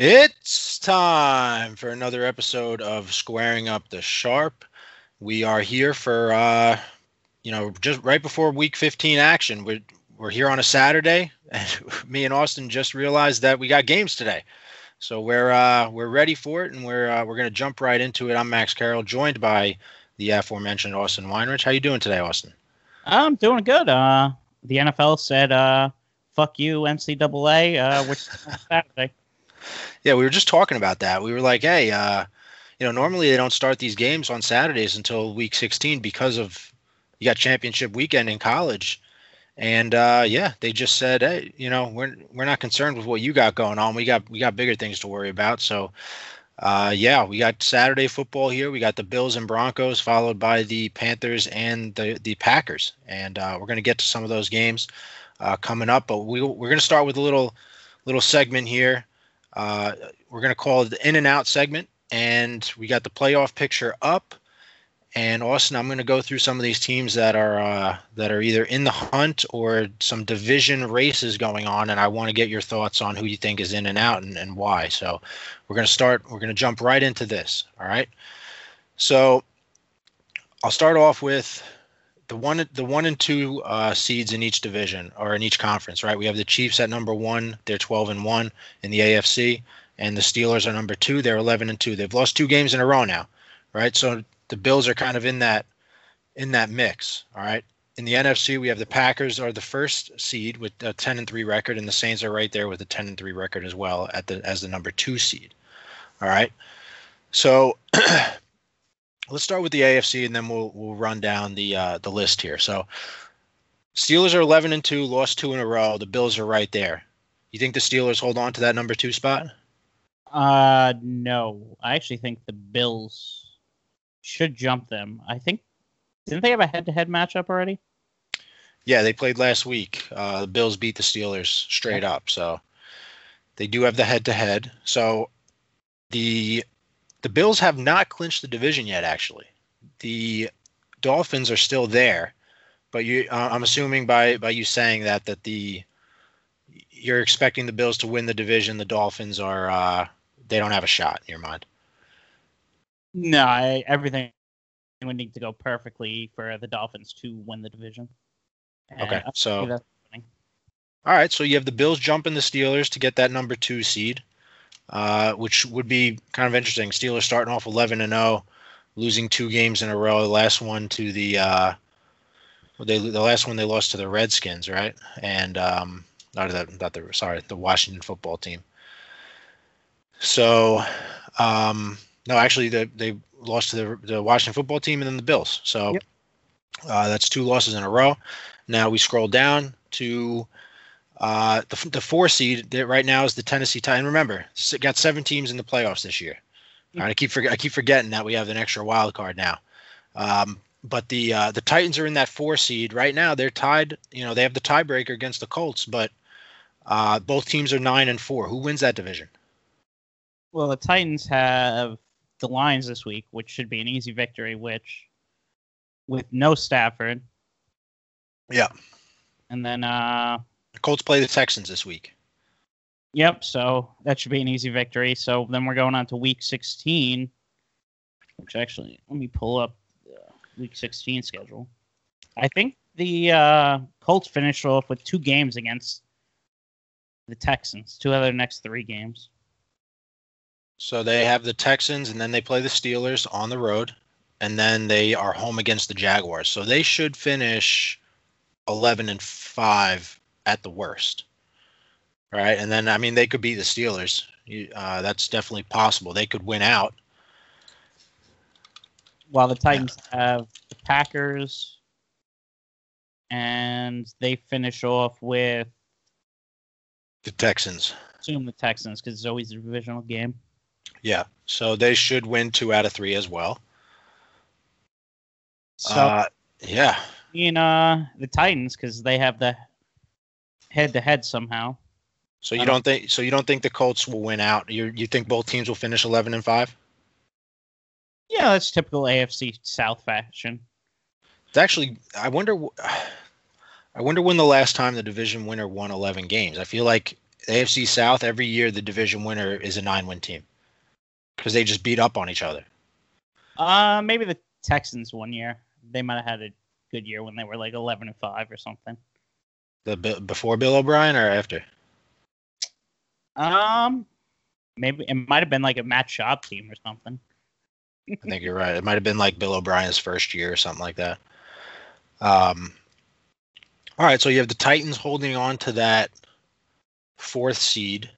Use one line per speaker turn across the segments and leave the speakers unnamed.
It's time for another episode of Squaring Up the Sharp. We are here for, uh, you know, just right before Week 15 action. We're we're here on a Saturday, and me and Austin just realized that we got games today, so we're uh, we're ready for it, and we're uh, we're gonna jump right into it. I'm Max Carroll, joined by the aforementioned Austin Weinrich. How you doing today, Austin?
I'm doing good. Uh, the NFL said, uh, "Fuck you, NCAA," uh, which Saturday.
Yeah, we were just talking about that. We were like, hey, uh, you know, normally they don't start these games on Saturdays until week 16 because of you got championship weekend in college. And uh, yeah, they just said, hey, you know, we're we're not concerned with what you got going on. We got we got bigger things to worry about. So uh, yeah, we got Saturday football here. We got the Bills and Broncos, followed by the Panthers and the the Packers. And uh, we're going to get to some of those games uh, coming up. But we we're going to start with a little little segment here. Uh, we're going to call it the in and out segment. And we got the playoff picture up. And Austin, I'm going to go through some of these teams that are uh, that are either in the hunt or some division races going on, and I want to get your thoughts on who you think is in and out and, and why. So we're going to start. We're going to jump right into this. All right. So I'll start off with the one the one and two uh, seeds in each division or in each conference, right? We have the Chiefs at number one; they're twelve and one in the AFC, and the Steelers are number two; they're eleven and two. They've lost two games in a row now, right? So the Bills are kind of in that in that mix. All right. In the NFC, we have the Packers are the first seed with a 10 and 3 record, and the Saints are right there with a 10 and 3 record as well at the as the number two seed. All right. So let's start with the AFC, and then we'll we'll run down the uh, the list here. So Steelers are 11 and two, lost two in a row. The Bills are right there. You think the Steelers hold on to that number two spot?
Uh, no, I actually think the Bills should jump them. I think didn't they have a head-to-head matchup already?
Yeah, they played last week. Uh, the Bills beat the Steelers straight up, so they do have the head-to-head. So the the Bills have not clinched the division yet. Actually, the Dolphins are still there, but you, uh, I'm assuming by by you saying that that the you're expecting the Bills to win the division. The Dolphins are uh, they don't have a shot in your mind.
No, I, everything would need to go perfectly for the Dolphins to win the division. And
Okay, so-
see that happening.
All right, so you have the Bills jumping the Steelers to get that number two seed, uh, which would be kind of interesting. Steelers starting off 11 and 0, losing two games in a row. The last one to the uh, they the last one they lost to the Redskins, right? And um, not the not the sorry the Washington football team. So um, no, actually they they lost to the the Washington football team and then the Bills. So
Yep.
uh, that's two losses in a row. Now we scroll down to uh, the, the four seed that right now is the Tennessee Titans. Remember, got seven teams in the playoffs this year. All right, I keep forget I keep forgetting that we have an extra wild card now. Um, but the uh, the Titans are in that four seed right now. They're tied. You know, they have the tiebreaker against the Colts, but uh, both teams are nine and four. Who wins that division?
Well, the Titans have the Lions this week, which should be an easy victory. Which, with no Stafford,
Yeah,
and then uh,
the Colts play the Texans this week.
Yep, so that should be an easy victory. So then we're going on to week 16, which actually, let me pull up the week 16 schedule. I think the uh, Colts finished off with two games against the Texans, two of their next three games.
So they have the Texans, and then they play the Steelers on the road, and then they are home against the Jaguars. So they should finish eleven and five at the worst, right? And then I mean they could beat the Steelers. You, uh, that's definitely possible. They could win out.
While the Titans have the Packers, and they finish off with,
The Texans,
assume the Texans, because it's always a divisional game.
yeah. So they should win two out of three as well.
So
uh, yeah.
in uh the Titans because they have the head to head somehow.
So you
don't-
don't think? So you don't think the Colts will win out? You you think both teams will finish eleven and five?
Yeah, that's typical AFC South fashion.
It's actually, I wonder, I wonder when the last time the division winner won 11 games. I feel like AFC South every year the division winner is a nine win team because they just beat up on each other.
Uh, maybe the Texans one year. They might have had a good year when they were like eleven and five or something.
The before Bill O'Brien or after?
Um, maybe it might have been like a Matt Schaub team or something.
I think you're right. It might have been like Bill O'Brien's first year or something like that. Um, all right, so you have the Titans holding on to that fourth seed.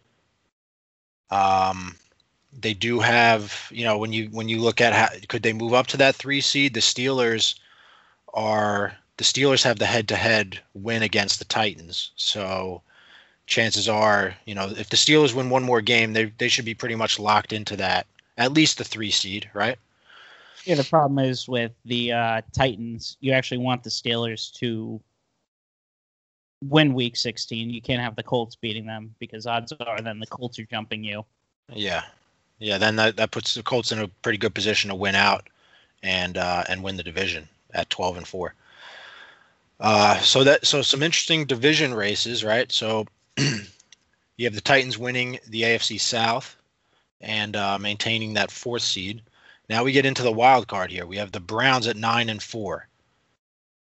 Um, they do have, you know, when you when you look at how could they move up to that three seed, the Steelers are the Steelers have the head-to-head win against the Titans. So chances are, you know, if the Steelers win one more game, they they should be pretty much locked into that at least the three seed, right?
Yeah, the problem is with the uh, Titans, you actually want the Steelers to win Week 16. You can't have the Colts beating them because odds are then the Colts are jumping you.
Yeah, yeah. Then that, that puts the Colts in a pretty good position to win out and uh, and win the division at 12 and four. Uh, so that so some interesting division races, right? So you have the Titans winning the AFC South and uh, maintaining that fourth seed. Now we get into the wild card here. We have the Browns at nine and four.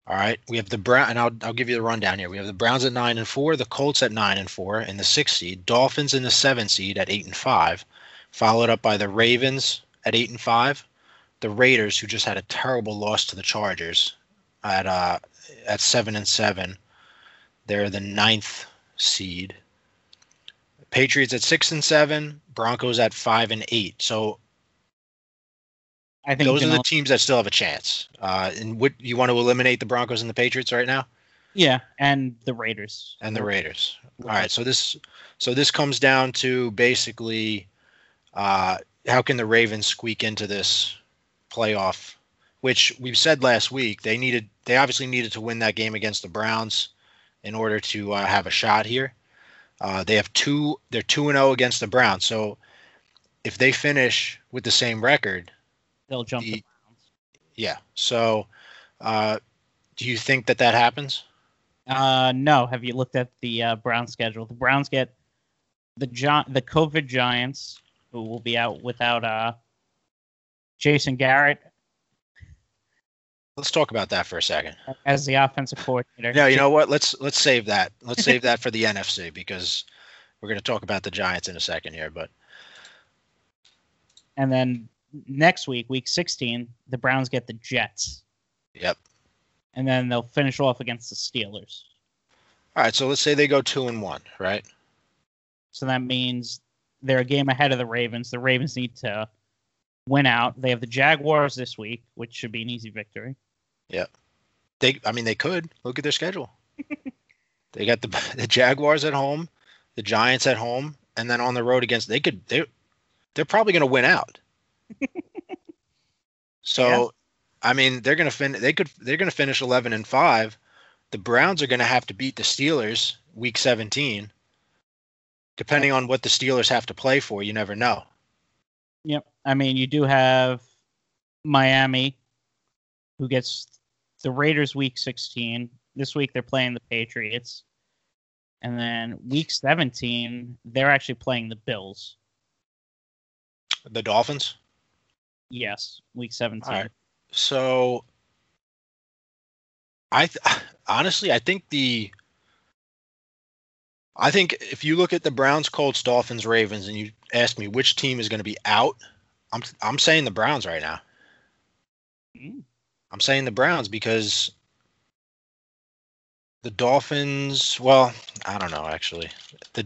All right, we have the Brown, and I'll I'll give you the rundown here. We have the Browns at nine and four, the Colts at nine and four, in the sixth seed, Dolphins in the seventh seed at eight and five, followed up by the Ravens at eight and five, the Raiders who just had a terrible loss to the Chargers at uh at seven and seven. They're the ninth seed. Patriots at six and seven, Broncos at five and eight. So I think those are the teams that still have a chance. Uh, and what you want to eliminate the Broncos and the Patriots right now?
Yeah, and the Raiders.
And the Raiders. All right, so this so this comes down to basically uh, how can the Ravens squeak into this playoff, which we've said last week they needed they obviously needed to win that game against the Browns in order to uh, have a shot here. Uh, they have two they're two and zero oh against the Browns, so if they finish with the same record,
they'll jump the, the Browns.
Yeah. So, uh, do you think that that happens?
Uh, no. Have you looked at the uh, Brown schedule? The Browns get the Gi- the COVID Giants, who will be out without uh, Jason Garrett.
Let's talk about that for a second.
As the offensive coordinator.
No, you know what? Let's let's save that. Let's save that for the NFC because we're going to talk about the Giants in a second here. But
and then next week, week 16, the Browns get the Jets.
Yep.
And then they'll finish off against the Steelers.
All right, so let's say they go two and one, right?
So that means they're a game ahead of the Ravens. The Ravens need to win out. They have the Jaguars this week, which should be an easy victory.
Yep. They, I mean, they could look at their schedule. they got the the Jaguars at home, the Giants at home, and then on the road against. They could. They, they're probably going to win out. so, yeah. I mean, they're gonna fin. They could. They're gonna finish eleven and five. The Browns are gonna have to beat the Steelers week seventeen. Depending on what the Steelers have to play for, you never know.
Yep. I mean, you do have Miami, who gets the Raiders week 16. This week they're playing the Patriots. And then week 17, they're actually playing the Bills.
The Dolphins?
Yes, week 17.
So I th- honestly I think the I think if you look at the Browns, Colts, Dolphins, Ravens and you ask me which team is going to be out, I'm I'm saying the Browns right now. Mm. I'm saying the Browns because the Dolphins, well, I don't know actually. The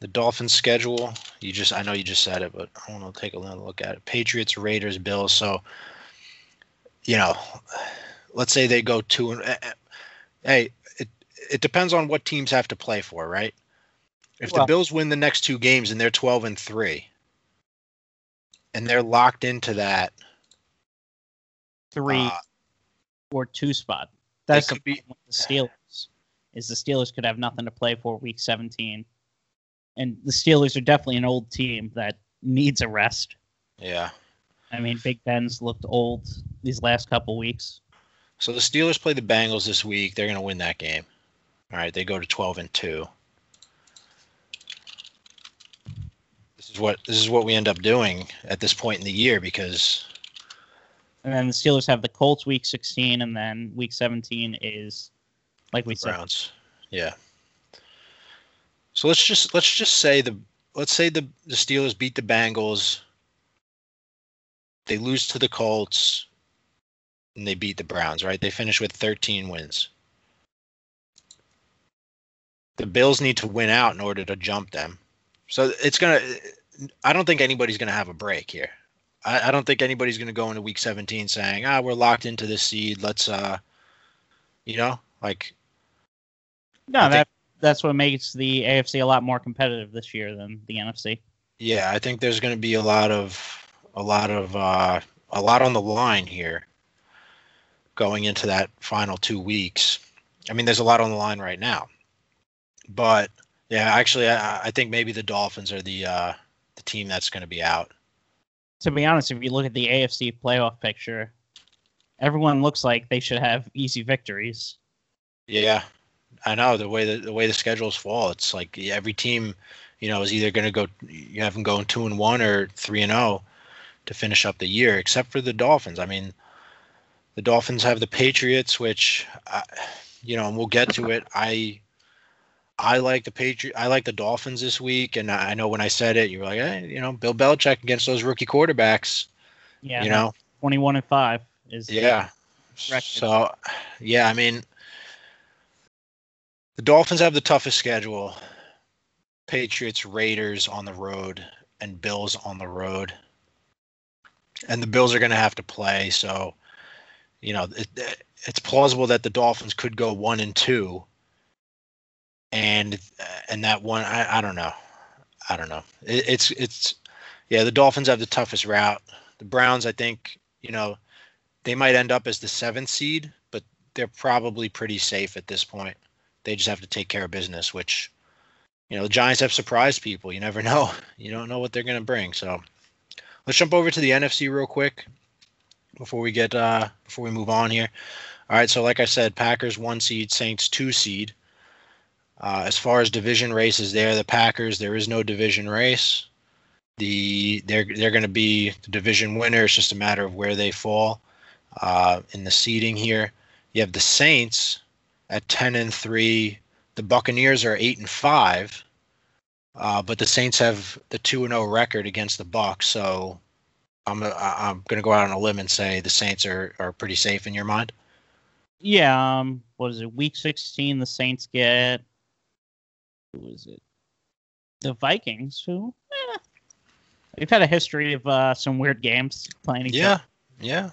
the Dolphins schedule. You just I know you just said it, but I want to take another look at it. Patriots, Raiders, Bills. So, you know, let's say they go two and eh, eh, hey, it it depends on what teams have to play for, right? If well, the Bills win the next two games and they're 12 and 3 and they're locked into that
three uh, or two spot. That's could be the Steelers. Is the Steelers could have nothing to play for week 17, and the Steelers are definitely an old team that needs a rest.
Yeah,
I mean Big Ben's looked old these last couple weeks.
So the Steelers play the Bengals this week. They're going to win that game. All right, they go to 12 and two. This is what this is what we end up doing at this point in the year because
and then the Steelers have the Colts week 16, and then week 17 is, like we said,
Browns. Yeah. So let's just let's just say the let's say the the Steelers beat the Bengals. They lose to the Colts and they beat the Browns, right? They finish with 13 wins. The Bills need to win out in order to jump them. So it's going to I don't think anybody's going to have a break here. I, I don't think anybody's going to go into week 17 saying, "Ah, we're locked into this seed. Let's uh you know, like
no,
I think-
that that's what makes the AFC a lot more competitive this year than the NFC.
Yeah, I think there's going to be a lot of a lot of uh, a lot on the line here going into that final two weeks. I mean, there's a lot on the line right now, but yeah, actually, I, I think maybe the Dolphins are the uh, the team that's going to be out.
To be honest, if you look at the AFC playoff picture, everyone looks like they should have easy victories.
Yeah, I know the way the, the way the schedules fall. It's like every team, you know, is either going to go. You have them going two and one or three and zero to finish up the year, except for the Dolphins. I mean, the Dolphins have the Patriots, which, I, you know, and we'll get to it. I I like the Patriot. I like the Dolphins this week, and I know when I said it, you were like, hey, you know, Bill Belichick against those rookie quarterbacks.
Yeah,
You know,
twenty-one and five is
yeah. So, yeah, I mean, the Dolphins have the toughest schedule. Patriots, Raiders on the road, and Bills on the road. And the Bills are going to have to play. So, you know, it, it's plausible that the Dolphins could go one and two. And and that one, I, I don't know, I don't know. It, it's it's yeah, the Dolphins have the toughest route. The Browns, I think, you know, they might end up as the seventh seed, but they're probably pretty safe at this point. They just have to take care of business, which, you know, the Giants have surprised people. You never know. You don't know what they're going to bring. So let's jump over to the NFC real quick before we get uh before we move on here. All right, so like I said, Packers one seed, Saints two seed. Uh, as far as division races, there the Packers. There is no division race. The they're they're going to be the division winner. It's just a matter of where they fall uh, in the seeding here. You have the Saints at ten and three. The Buccaneers are eight and five, uh, but the Saints have the two and zero record against the Bucks. So I'm a, I'm going to go out on a limb and say the Saints are are pretty safe in your mind.
Yeah, um, what is it? Week sixteen, the Saints get who is it? The Vikings, who eh, we've had a history of uh, some weird games playing each
Yeah,
other.
yeah.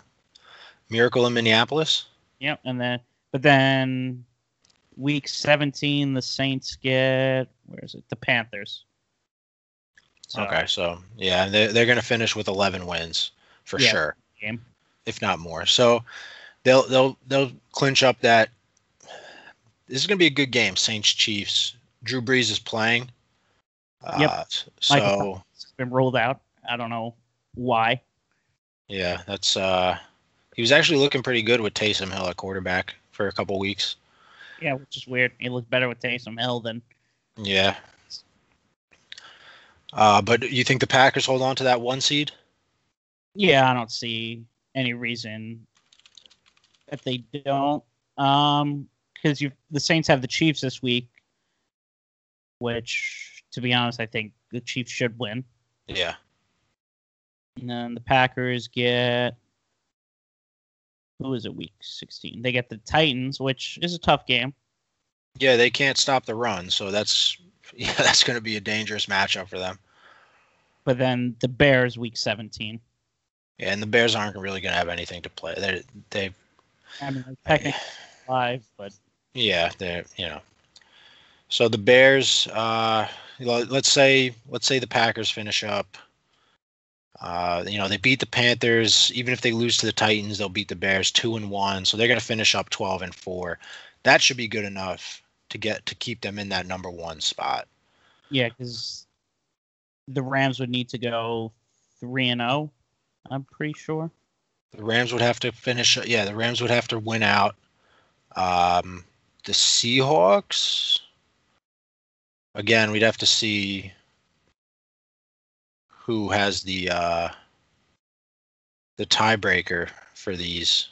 Miracle in Minneapolis.
Yep, and then but then week seventeen, the Saints get where is it? The Panthers. So,
Okay, so yeah, they're they're going to finish with 11 wins for
Yeah.
sure.
Game.
if not more. So they'll they'll they'll clinch up that. This is going to be a good game, Saints Chiefs. Drew Brees is playing.
Yep.
Uh, so
has been rolled out. I don't know why.
yeah, that's uh, he was actually looking pretty good with Taysom Hill at quarterback for a couple weeks.
Yeah, which is weird. He looked better with Taysom Hill than
Yeah. Uh, but you think the Packers hold on to that one seed?
Yeah, I don't see any reason that they don't. Um, because you the Saints have the Chiefs this week, which, to be honest, I think the Chiefs should win.
Yeah.
And then the Packers get who is it? Week sixteen. They get the Titans, which is a tough game.
Yeah, they can't stop the run, so that's yeah, that's going to be a dangerous matchup for them.
But then the Bears, week seventeen.
Yeah, and the Bears aren't really going to have anything to play. They they
I mean, technically five, but
Yeah, they're you know. So the Bears, uh, let's say let's say the Packers finish up. Uh, you know, they beat the Panthers. Even if they lose to the Titans, they'll beat the Bears two and one. So they're going to finish up twelve and four. That should be good enough to get to keep them in that number one spot.
yeah, because the Rams would need to go three and zero. I'm pretty sure.
The Rams would have to finish. Yeah, the Rams would have to win out. Um, the Seahawks. Again, we'd have to see. who has the uh, the tiebreaker for these.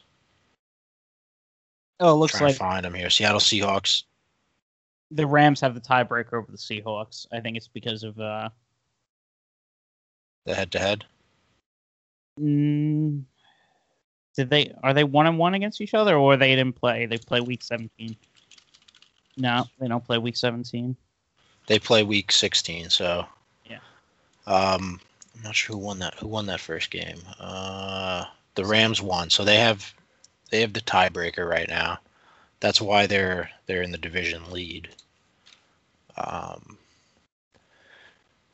Oh, it looks
Trying
like
to find them here. Seattle Seahawks.
the Rams have the tiebreaker over the Seahawks. I think it's because of uh,
The head to head.
mm, did they are they one and one against each other or they didn't play? They play week seventeen. No, they don't play week seventeen.
They play week 16, so.
Yeah.
Um, I'm not sure who won that. Who won that first game? Uh, the Rams won, so they have they have the tiebreaker right now. That's why they're they're in the division lead. Um,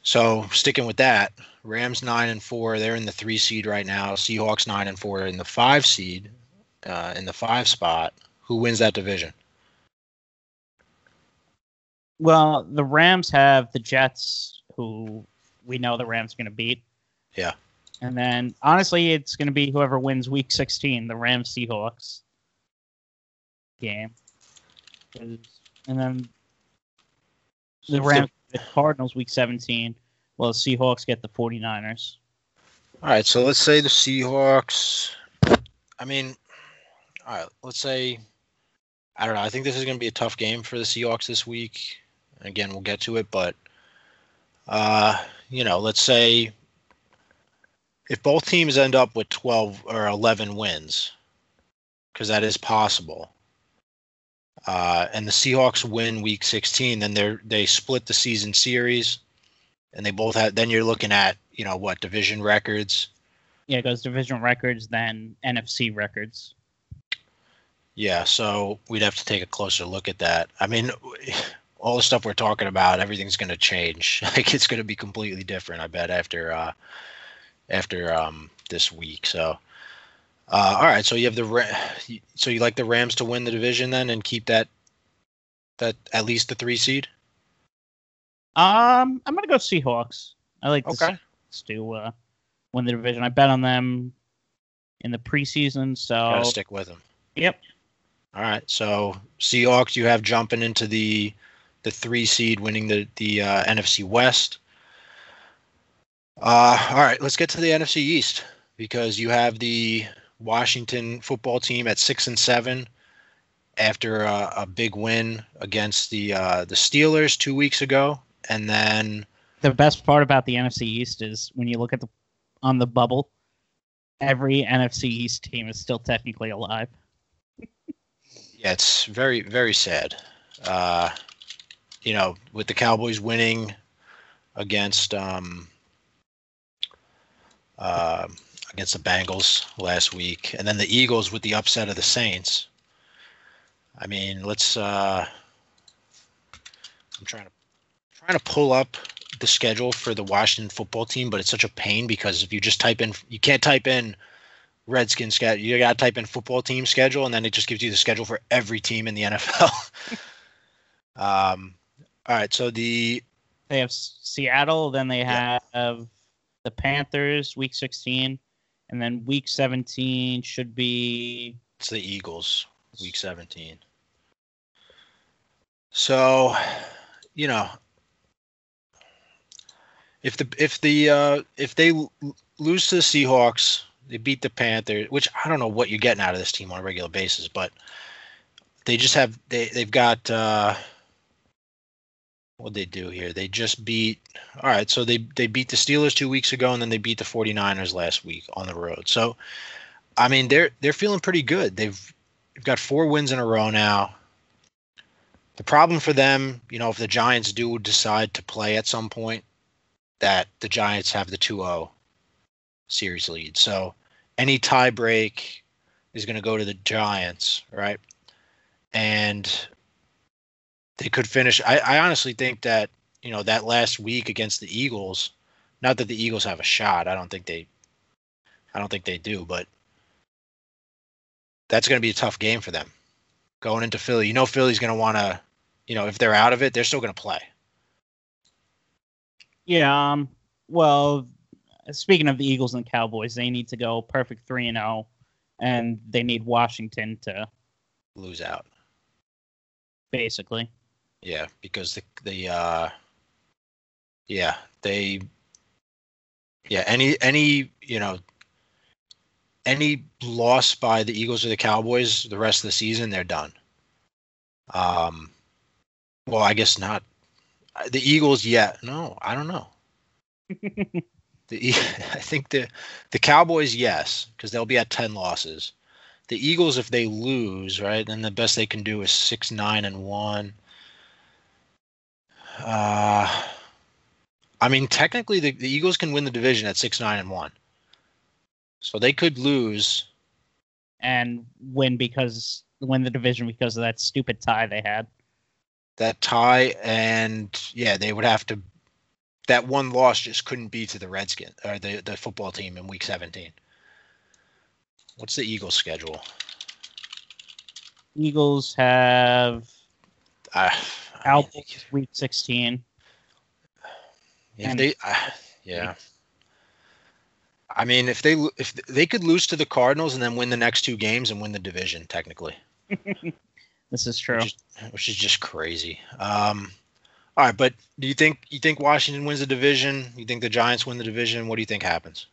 so sticking with that, Rams nine and four. They're in the three seed right now. Seahawks nine and four in the five seed, uh, in the five spot. Who wins that division?
Well, the Rams have the Jets, who we know the Rams are going to beat.
Yeah.
And then, honestly, it's going to be whoever wins Week 16, the Rams Seahawks game. And then the Rams, the Cardinals Week 17. Well, the Seahawks get the 49ers.
All right, so let's say the Seahawks. I mean, all right, let's say I don't know. I think this is going to be a tough game for the Seahawks this week. Again, we'll get to it, but uh, you know, let's say if both teams end up with 12 or 11 wins, because that is possible. Uh, and the Seahawks win Week 16, then they they split the season series, and they both have. Then you're looking at you know what division records.
Yeah, it goes division records, then NFC records.
Yeah, so we'd have to take a closer look at that. I mean, all the stuff we're talking about, everything's going to change. Like it's going to be completely different. I bet after uh, after um, this week. So, uh, all right. So you have the Ra- so you like the Rams to win the division then and keep that that at least the three seed.
Um, I'm going to go Seahawks. I like the
Okay.
Seahawks to uh, win the division. I bet on them in the preseason, so
Got to stick with them.
yep.
All right. So Seahawks, you have jumping into the the three seed, winning the the uh, NFC West. Uh, all right. Let's get to the NFC East because you have the Washington football team at six and seven after a, a big win against the uh, the Steelers two weeks ago, and then
the best part about the NFC East is when you look at the on the bubble, every NFC East team is still technically alive.
Yeah, it's very, very sad. Uh, you know, with the Cowboys winning against um, uh, against the Bengals last week, and then the Eagles with the upset of the Saints. I mean, let's. Uh, I'm trying to trying to pull up the schedule for the Washington football team, but it's such a pain because if you just type in, you can't type in Redskin schedule. You got to type in football team schedule, and then it just gives you the schedule for every team in the NFL. um, all right, so the
They have Seattle, then they have the Panthers week 16, and then week 17 should be
it's the Eagles, week 17. So, you know, if the if the uh, if they lose to the Seahawks, they beat the Panthers, which I don't know what you're getting out of this team on a regular basis, but they just have they they've got uh, what they do here. They just beat all right, so they they beat the Steelers two weeks ago, and then they beat the 49ers last week on the road. So, I mean, they're they're feeling pretty good. They've they've got four wins in a row now. The problem for them, you know, if the Giants do decide to play at some point, that the Giants have the 2-0 series lead. So any tie break is going to go to the Giants, right? And they could finish. I, I honestly think that, you know, that last week against the Eagles, not that the Eagles have a shot. I don't think they I don't think they do, but that's going to be a tough game for them going into Philly. You know, Philly's going to want to, you know, if they're out of it, they're still going to play.
Yeah. Um. Well, speaking of the Eagles and Cowboys, they need to go perfect three and zero, and they need Washington to
Lose out.
basically.
Yeah, because the the uh yeah, they Yeah, any any you know any loss by the Eagles or the Cowboys the rest of the season, they're done. Um, well, I guess not. The Eagles, yeah, no, I don't know. the I think the the Cowboys, yes, because they'll be at ten losses. The Eagles, if they lose, right, then the best they can do is six, nine, and one. Uh, I mean, technically, the, the Eagles can win the division at six, nine, and one. So they could lose
and win because win the division because of that stupid tie they had.
that tie, and yeah, they would have to. That one loss just couldn't be to the Redskins or the the football team in Week 17. What's the Eagles' schedule?
Eagles have
Uh,
Cowboys week 16.
If
And-
they, uh, yeah. I mean, if they if they could lose to the Cardinals and then win the next two games and win the division, technically,
This is true.
which is, which is just crazy. Um, all right, but do you think you think Washington wins the division? You think the Giants win the division? What do you think happens?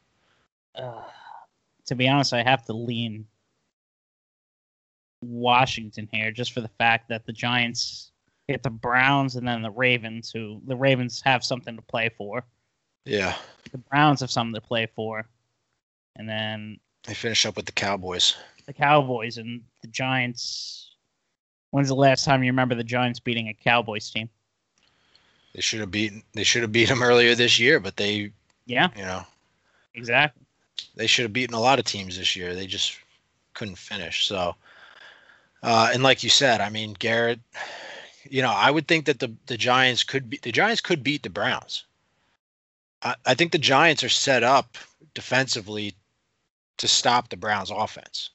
Uh, to be honest, I have to lean Washington here just for the fact that the Giants hit the Browns and then the Ravens, who the Ravens have something to play for.
Yeah,
The Browns have something to play for. And then
they finish up with the Cowboys.
the Cowboys and the Giants. When's the last time you remember the Giants beating a Cowboys team?
They should have beaten. They should have beat them earlier this year, but they,
Yeah,
you know,
exactly.
they should have beaten a lot of teams this year. They just couldn't finish. So, uh, and like you said, I mean, Garrett, you know, I would think that the the Giants could be the Giants could beat the Browns. I, I think the Giants are set up defensively to stop the Browns offense.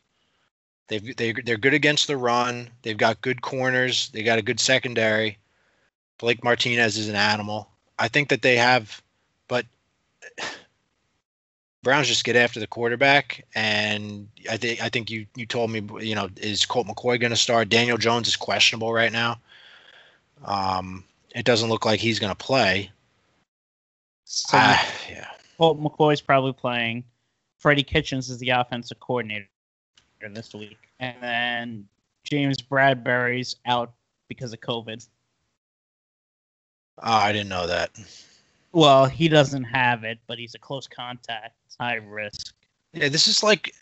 They've they they're good against the run. They've got good corners. They got a good secondary. Blake Martinez is an animal. I think that they have, but Browns just get after the quarterback, and I think I think you you told me you know is Colt McCoy going to start? Daniel Jones is questionable right now. Um, it doesn't look like he's going to play.
So
Ah, yeah,
Colt McCoy's probably playing. Freddie Kitchens is the offensive coordinator this week. And then James Bradberry's out because of COVID.
oh, I didn't know that.
Well, he doesn't have it, but he's a close contact. High risk.
Yeah, this is like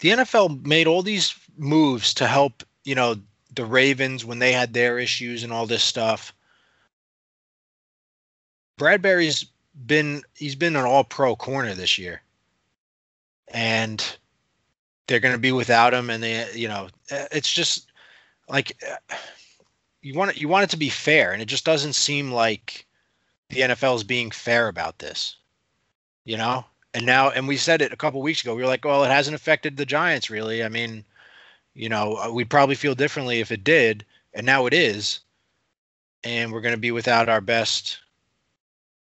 the NFL made all these moves to help, you know, the Ravens when they had their issues and all this stuff. Bradberry's been he's been an all pro corner this year. And they're going to be without him and they you know, it's just like you want it you want it to be fair and it just doesn't seem like the NFL is being fair about this. You know? and now and we said it a couple weeks ago we were like well it hasn't affected the giants really i mean you know uh, we'd probably feel differently if it did and now it is and we're going to be without our best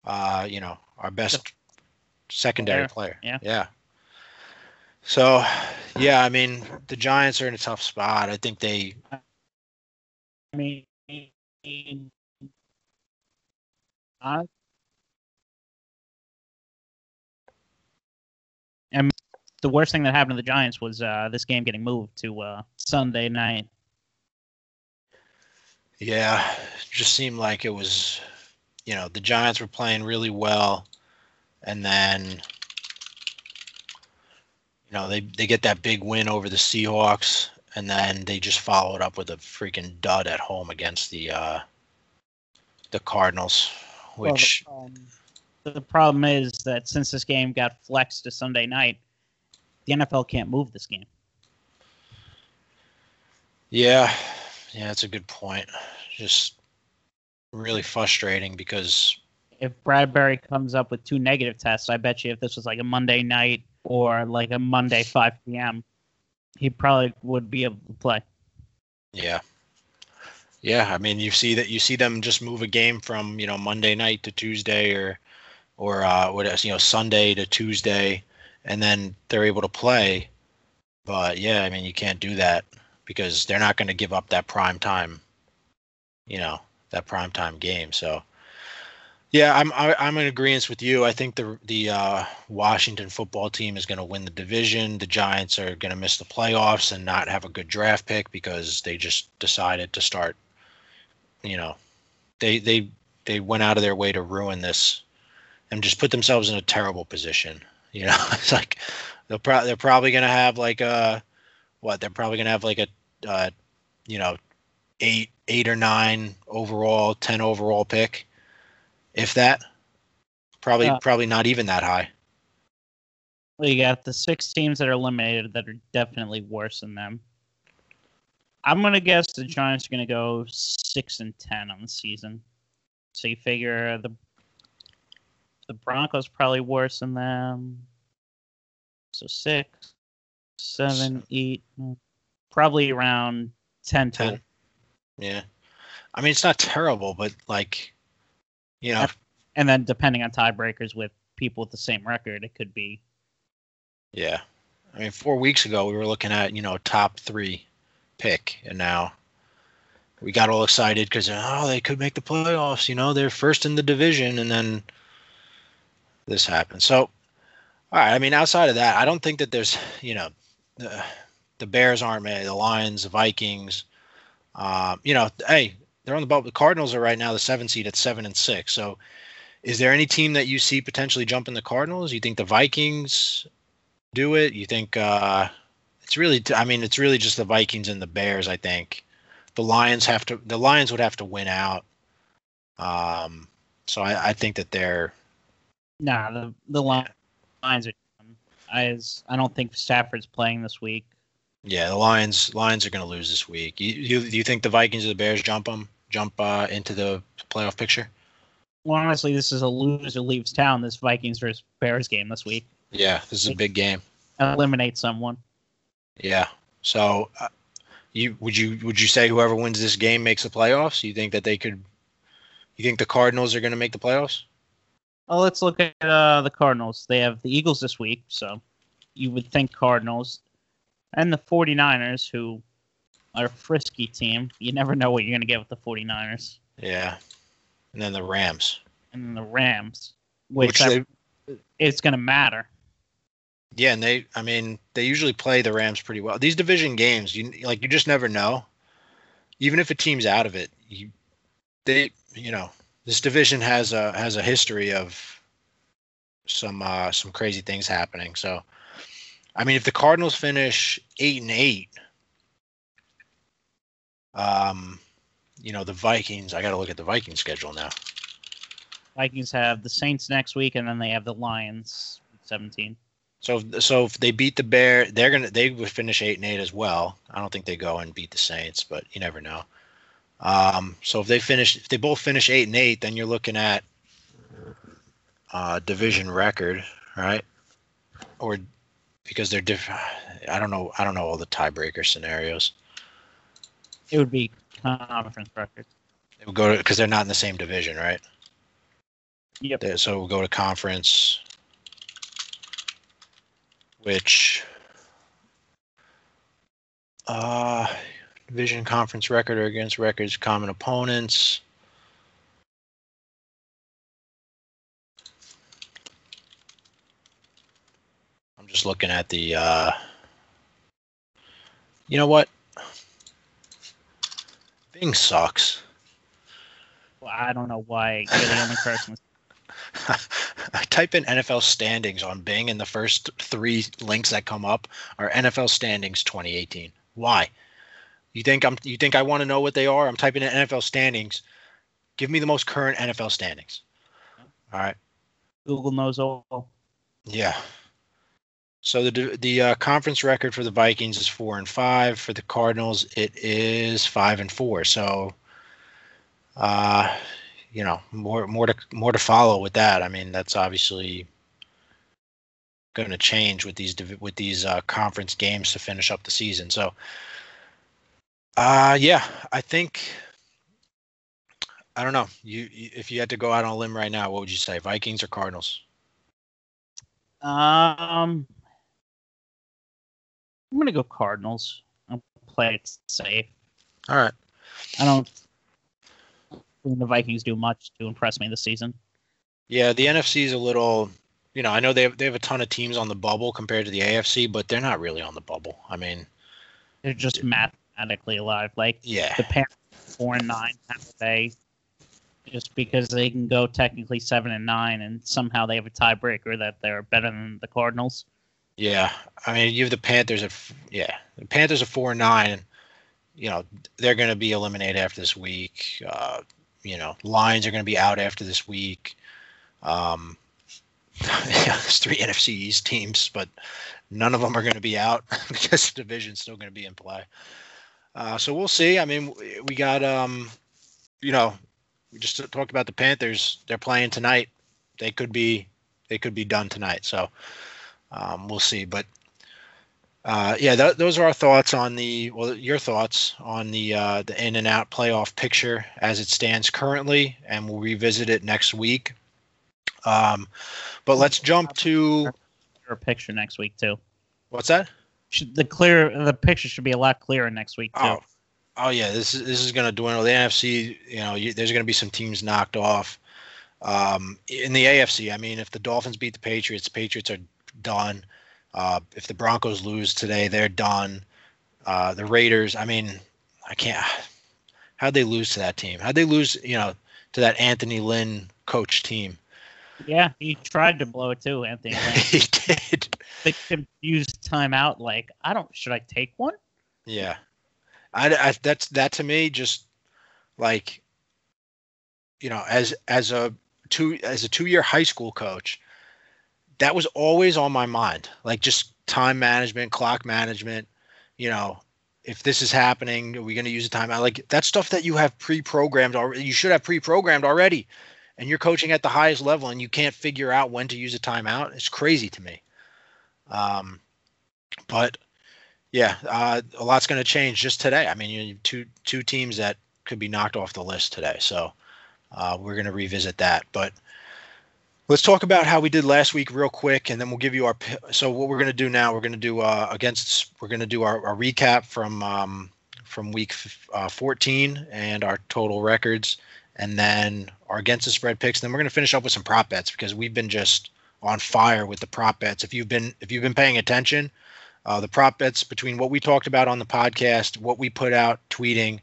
uh you know our best secondary player.
yeah.
yeah. So yeah i mean the giants are in a tough spot. I think they
I mean, uh, and the worst thing that happened to the Giants was uh, this game getting moved to uh, Sunday night.
Yeah, just seemed like it was, you know, the Giants were playing really well, and then, you know, they they get that big win over the Seahawks, and then they just followed up with a freaking dud at home against the uh, the Cardinals,
Well,
which
the, um, the problem is that since this game got flexed to Sunday night, the NFL can't move this game.
yeah, yeah, that's a good point. Just really frustrating because
If Bradberry comes up with two negative tests, I bet you if this was like a Monday night or like a Monday 5 p.m., he probably would be able to play.
Yeah. Yeah, I mean, you see that you see them just move a game from you know Monday night to Tuesday or or uh, what else, you know Sunday to Tuesday, and then they're able to play. But yeah, I mean, you can't do that because they're not going to give up that prime time. You know that prime time game. So, Yeah, I'm I, I'm in agreement with you. I think the the uh, Washington football team is going to win the division. The Giants are going to miss the playoffs and not have a good draft pick because they just decided to start. You know, they they they went out of their way to ruin this and just put themselves in a terrible position. You know, it's like they'll pro- they're probably going to have like a what? They're probably going to have like a uh, you know eight eight or nine overall, ten overall pick if that. Probably uh, probably not even that high.
Well, you got the six teams that are eliminated that are definitely worse than them. I'm gonna guess the Giants are gonna go six and ten on the season. So you figure the the Broncos probably worse than them. So six, seven, eight, mm, probably around ten. 10.
Yeah, I mean it's not terrible, but like you know,
and then depending on tiebreakers with people with the same record, it could be.
Yeah, I mean, four weeks ago we were looking at you know top three pick, and now we got all excited because oh they could make the playoffs. You know, they're first in the division, and then this happened. So, all right. I mean, outside of that, I don't think that there's you know the the Bears aren't made, the Lions, the Vikings. Um, you know, hey, they're on the bubble. The Cardinals are right now the seven seed at seven and six. So, is there any team that you see potentially jumping the Cardinals? You think the Vikings do it? You think uh, it's really? I mean, it's really just the Vikings and the Bears. I think the Lions have to. The Lions would have to win out. Um, so I, I think that they're.
Nah, the the Lions are. I I don't think Stafford's playing this week.
Yeah, the Lions Lions are going to lose this week. You, you you think the Vikings or the Bears jump them? jump uh, into the playoff picture?
Well, honestly, this is a loser leaves town. This Vikings versus Bears game this week.
Yeah, this is a big game.
Eliminate someone.
Yeah. So, uh, you would you would you say whoever wins this game makes the playoffs? You think that they could? You think the Cardinals are going to make the playoffs?
Well, let's look at uh, the Cardinals. They have the Eagles this week, so you would think Cardinals, and the 49ers, who are a frisky team. You never know what you're going to get with the 49ers.
Yeah. And then the Rams.
And then the Rams, which, which they, it's going to matter.
Yeah, and they I mean, they usually play the Rams pretty well. These division games, you like you just never know. Even if a team's out of it, you they you know, this division has a has a history of some uh some crazy things happening. So I mean, if the Cardinals finish 8 and 8, um, you know, the Vikings. I got to look at the Vikings schedule now.
Vikings have the Saints next week, and then they have the Lions, seventeen.
So, so if they beat the Bear, they're gonna they would finish eight and eight as well. I don't think they go and beat the Saints, but you never know. Um, so if they finish, if they both finish eight and eight, then you're looking at uh, division record, right? Or because they're different. I don't know. I don't know all the tiebreaker scenarios.
It would be conference record.
It would go to because they're not in the same division, right?
Yep.
They, so we'll go to conference, which uh division conference record or against records common opponents. I'm just looking at the uh you know what? Bing sucks.
Well, I don't know why you're the only person.
I type in NFL standings on Bing, and the first three links that come up are NFL standings 2018. Why? You think I'm? You think I want to know what they are? I'm typing in NFL standings. Give me the most current NFL standings. All right.
Google knows all.
Yeah. So the the uh, conference record for the Vikings is four and five. For the Cardinals, it is five and four. So, uh, you know, more more to more to follow with that. I mean, that's obviously going to change with these with these uh, conference games to finish up the season. So, uh, yeah, I think I don't know. You, you if you had to go out on a limb right now, what would you say? Vikings or Cardinals?
Um, I'm gonna go Cardinals. I'll play it safe.
All right.
I don't think the Vikings do much to impress me this season.
Yeah, the NFC is a little. You know, I know they have they have a ton of teams on the bubble compared to the AFC, but they're not really on the bubble. I mean,
They're just mathematically alive. Like
yeah,
the Panthers four and nine have they just because they can go technically seven and nine and somehow they have a tiebreaker that they're better than the Cardinals.
yeah. I mean, you have the Panthers at f- yeah, the Panthers are four and nine, and you know they're going to be eliminated after this week. Uh, you know, Lions are going to be out after this week. Um, yeah, there's three NFC East teams, but none of them are going to be out because the division's still going to be in play. Uh, so we'll see. I mean, we got um, you know, we just talked about the Panthers. They're playing tonight. They could be they could be done tonight. So um, we'll see. But uh, yeah, th- those are our thoughts on the well, your thoughts on the uh, the in and out playoff picture as it stands currently, and we'll revisit it next week. Um, but let's jump to
Or picture next week too.
what's that?
Should, the clear the picture should be a lot clearer next week too.
Oh, oh yeah. This is this is going to dwindle. The NFC, you know, you, there's going to be some teams knocked off. Um, in the AFC, I mean, if the Dolphins beat the Patriots, the Patriots are done. Uh, if the Broncos lose today, they're done. Uh, the Raiders, I mean, I can't. How'd they lose to that team? How'd they lose, you know, to that Anthony Lynn coach team?
Yeah, he tried to blow it too, Anthony.
He did.
they confused timeout. Like, I don't. Should I take one?
Yeah, I, I that's that to me just like you know as as a two as a two year high school coach, that was always on my mind. Like just time management, clock management. You know, if this is happening, are we going to use a timeout? Like that's stuff that you have pre-programmed already. You should have pre-programmed already, and you're coaching at the highest level, and you can't figure out when to use a timeout. It's crazy to me. Um, but yeah, uh, a lot's going to change just today. I mean, you two two teams that could be knocked off the list today, so uh, we're going to revisit that. But let's talk about how we did last week real quick, and then we'll give you our. So what we're going to do now, we're going to do uh, against. We're going to do our, our recap from um, from week f- uh, 14 and our total records, and then our against the spread picks. And Then we're going to finish up with some prop bets because we've been just on fire with the prop bets. If you've been if you've been paying attention, uh, the prop bets between what we talked about on the podcast, what we put out tweeting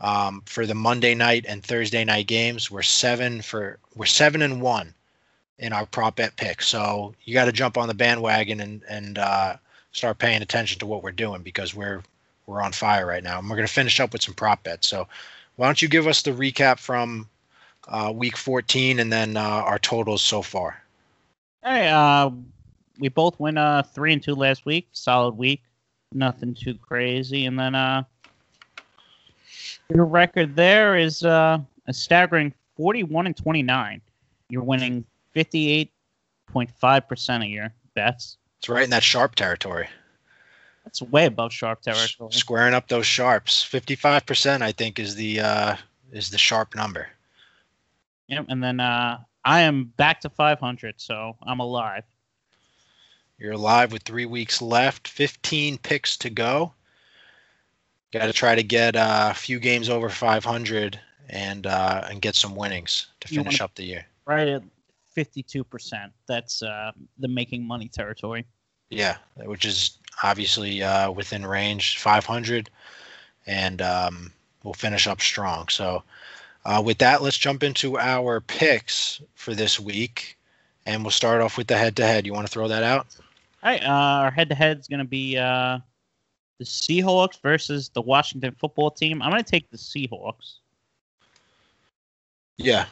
um, for the Monday night and Thursday night games, we're seven for we're seven and one in our prop bet pick. So you got to jump on the bandwagon and and uh, start paying attention to what we're doing because we're we're on fire right now. And we're going to finish up with some prop bets. So why don't you give us the recap from uh, week 14 and then uh, our totals so far?
Hey, uh, we both went uh three and two last week. Solid week. Nothing too crazy. And then uh, your record there is uh a staggering forty-one and twenty-nine. You're winning fifty-eight point five percent of your bets.
It's right in that sharp territory.
That's way above sharp
S-
territory.
Squaring up those sharps. 55% I think is the uh is the sharp number.
Yep. And then uh, I am back to five hundred, so I'm alive.
You're alive with 3 weeks left, 15 picks to go. Got to try to get uh, a few games over 500 and uh and get some winnings to
You
finish up the year.
Right at fifty-two percent. That's uh, the making money territory.
Yeah, which is obviously uh within range 500 and um we'll finish up strong. So uh, with that, let's jump into our picks for this week, and we'll start off with the head-to-head. You want to throw that out?
All right, uh, our head-to-head is going to be uh, the Seahawks versus the Washington football team. I'm going to take the Seahawks.
Yeah,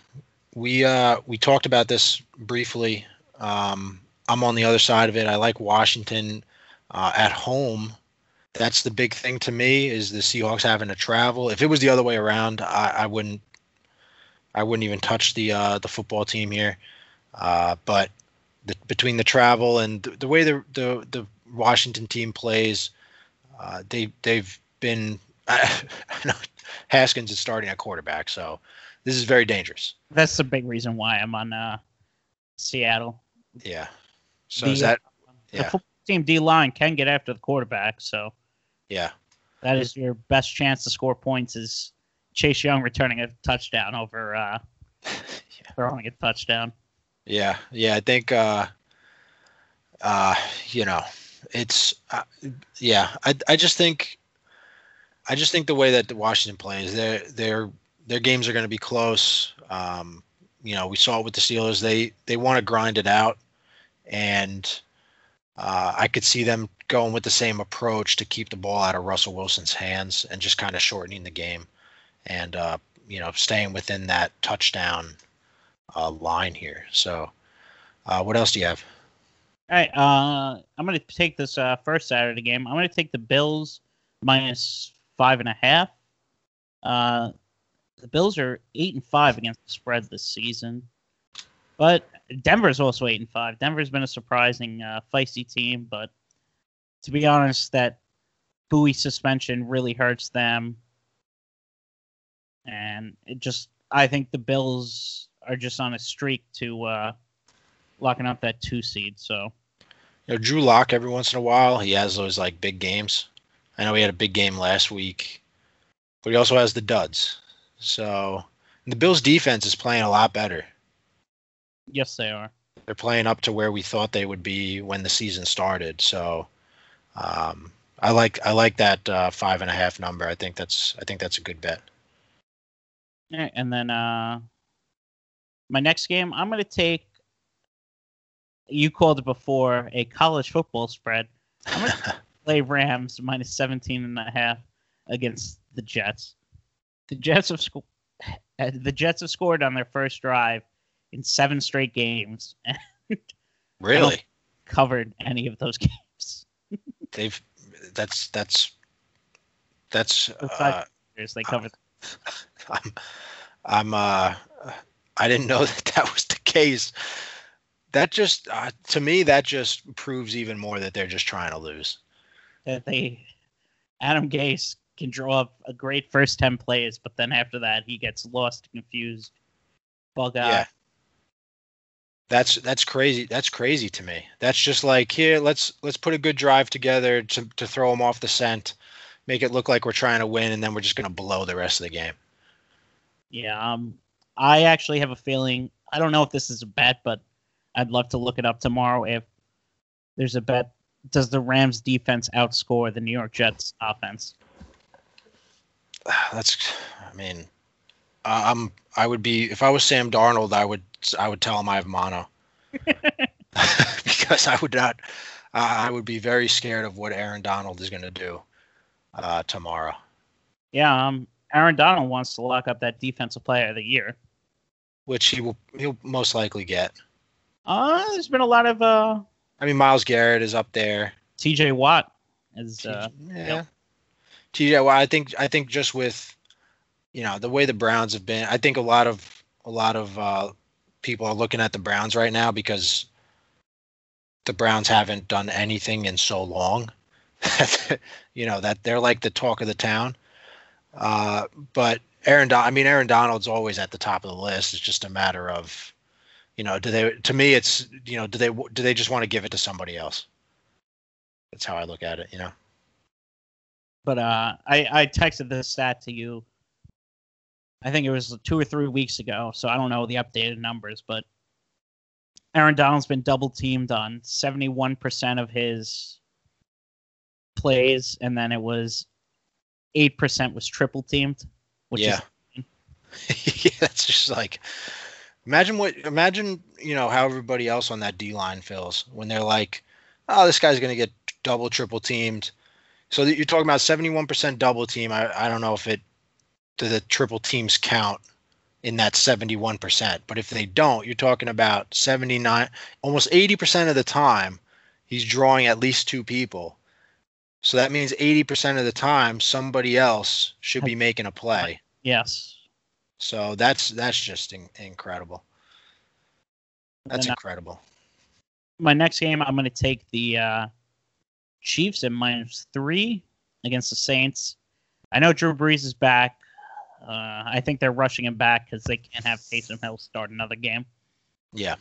we uh, we talked about this briefly. Um, I'm on the other side of it. I like Washington uh, at home. That's the big thing to me is the Seahawks having to travel. If it was the other way around, I, I wouldn't. I wouldn't even touch the uh, the football team here. Uh, but the, between the travel and the, the way the, the the Washington team plays, uh, they they've been. I, know Haskins is starting at quarterback, so this is very dangerous.
That's the big reason why I'm on uh, Seattle.
Yeah. So
The,
is that
The
yeah.
football team D line can get after the quarterback, so
yeah.
that is your best chance to score points. Is Chase Young returning a touchdown over uh, throwing a touchdown?
Yeah, yeah, I think uh uh you know, it's uh, yeah, I I just think I just think the way that Washington plays, their their their games are going to be close. Um, you know, we saw it with the Steelers. They they want to grind it out, and uh, I could see them going with the same approach to keep the ball out of Russell Wilson's hands and just kind of shortening the game, and uh, you know, staying within that touchdown uh, line here. So, uh, what else do you have?
All right, uh, I'm going to take this uh, first Saturday game. I'm going to take the Bills minus five and a half. Uh, the Bills are eight and five against the spread this season, but Denver's also eight and five. Denver's been a surprising uh, feisty team, but to be honest, that Bouye suspension really hurts them, and it just I think the Bills are just on a streak to uh, locking up that two seed. So,
you know, Drew Lock every once in a while he has those like big games. I know he had a big game last week, but he also has the duds. So the Bills' defense is playing a lot better.
Yes, they are.
They're playing up to where we thought they would be when the season started. So um, I like I like that uh, five and a half number. I think that's I think that's a good bet.
And then uh, my next game, I'm going to take. You called it before a college football spread. I'm going to play Rams minus 17 and a half against the Jets. The Jets have scored. The Jets have scored on their first drive in seven straight games.
really?
Covered any of those games?
They've. That's that's that's. Uh,
they covered.
I'm. I'm. Uh, I didn't know that that was the case. That just uh, to me that just proves even more that they're just trying to lose.
That they Adam Gase can draw up a great first 10 plays, but then after that, he gets lost, confused, bug out. Yeah.
That's that's crazy. That's crazy to me. That's just like here. Let's let's put a good drive together to to throw them off the scent, make it look like we're trying to win, and then we're just gonna blow the rest of the game.
Yeah. Um. I actually have a feeling. I don't know if this is a bet, but I'd love to look it up tomorrow. If there's a bet, does the Rams defense outscore the New York Jets offense?
that's I mean I'm I would be if I was Sam Darnold I would I would tell him I have mono because I would not uh, I would be very scared of what Aaron Donald is going to do uh, tomorrow.
Yeah, um, Aaron Donald wants to lock up that defensive player of the year,
which he will he'll most likely get.
Uh, there's been a lot of uh.
I mean, Myles Garrett is up there.
T.J. Watt is uh.
Yeah. TJ, well, I think I think just with you know the way the Browns have been, I think a lot of a lot of uh, people are looking at the Browns right now because the Browns haven't done anything in so long. you know that they're like the talk of the town. Uh, but Aaron, Don- I mean Aaron Donald's always at the top of the list. It's just a matter of, you know, do they? To me, it's you know, do they do they just want to give it to somebody else? That's how I look at it. You know.
But uh, I I texted this stat to you. I think it was two or three weeks ago, so I don't know the updated numbers, but Aaron Donald's been double teamed on 71% of his plays, and then it was 8% was triple teamed, which
yeah. is. yeah, that's just like imagine what imagine you know how everybody else on that D line feels when they're like, oh, this guy's gonna get double triple teamed. So you're talking about 71% double team. I, I don't know if it do the triple teams count in that 71%. But if they don't, you're talking about 79, almost 80% of the time, he's drawing at least two people. So that means 80% of the time, somebody else should be making a play.
Yes.
So that's that's just in, incredible. That's incredible.
my next game, I'm going to take the uh, Chiefs at minus three against the Saints. I know Drew Brees is back. Uh, I think they're rushing him back because they can't have Taysom Hill start another game.
Yeah.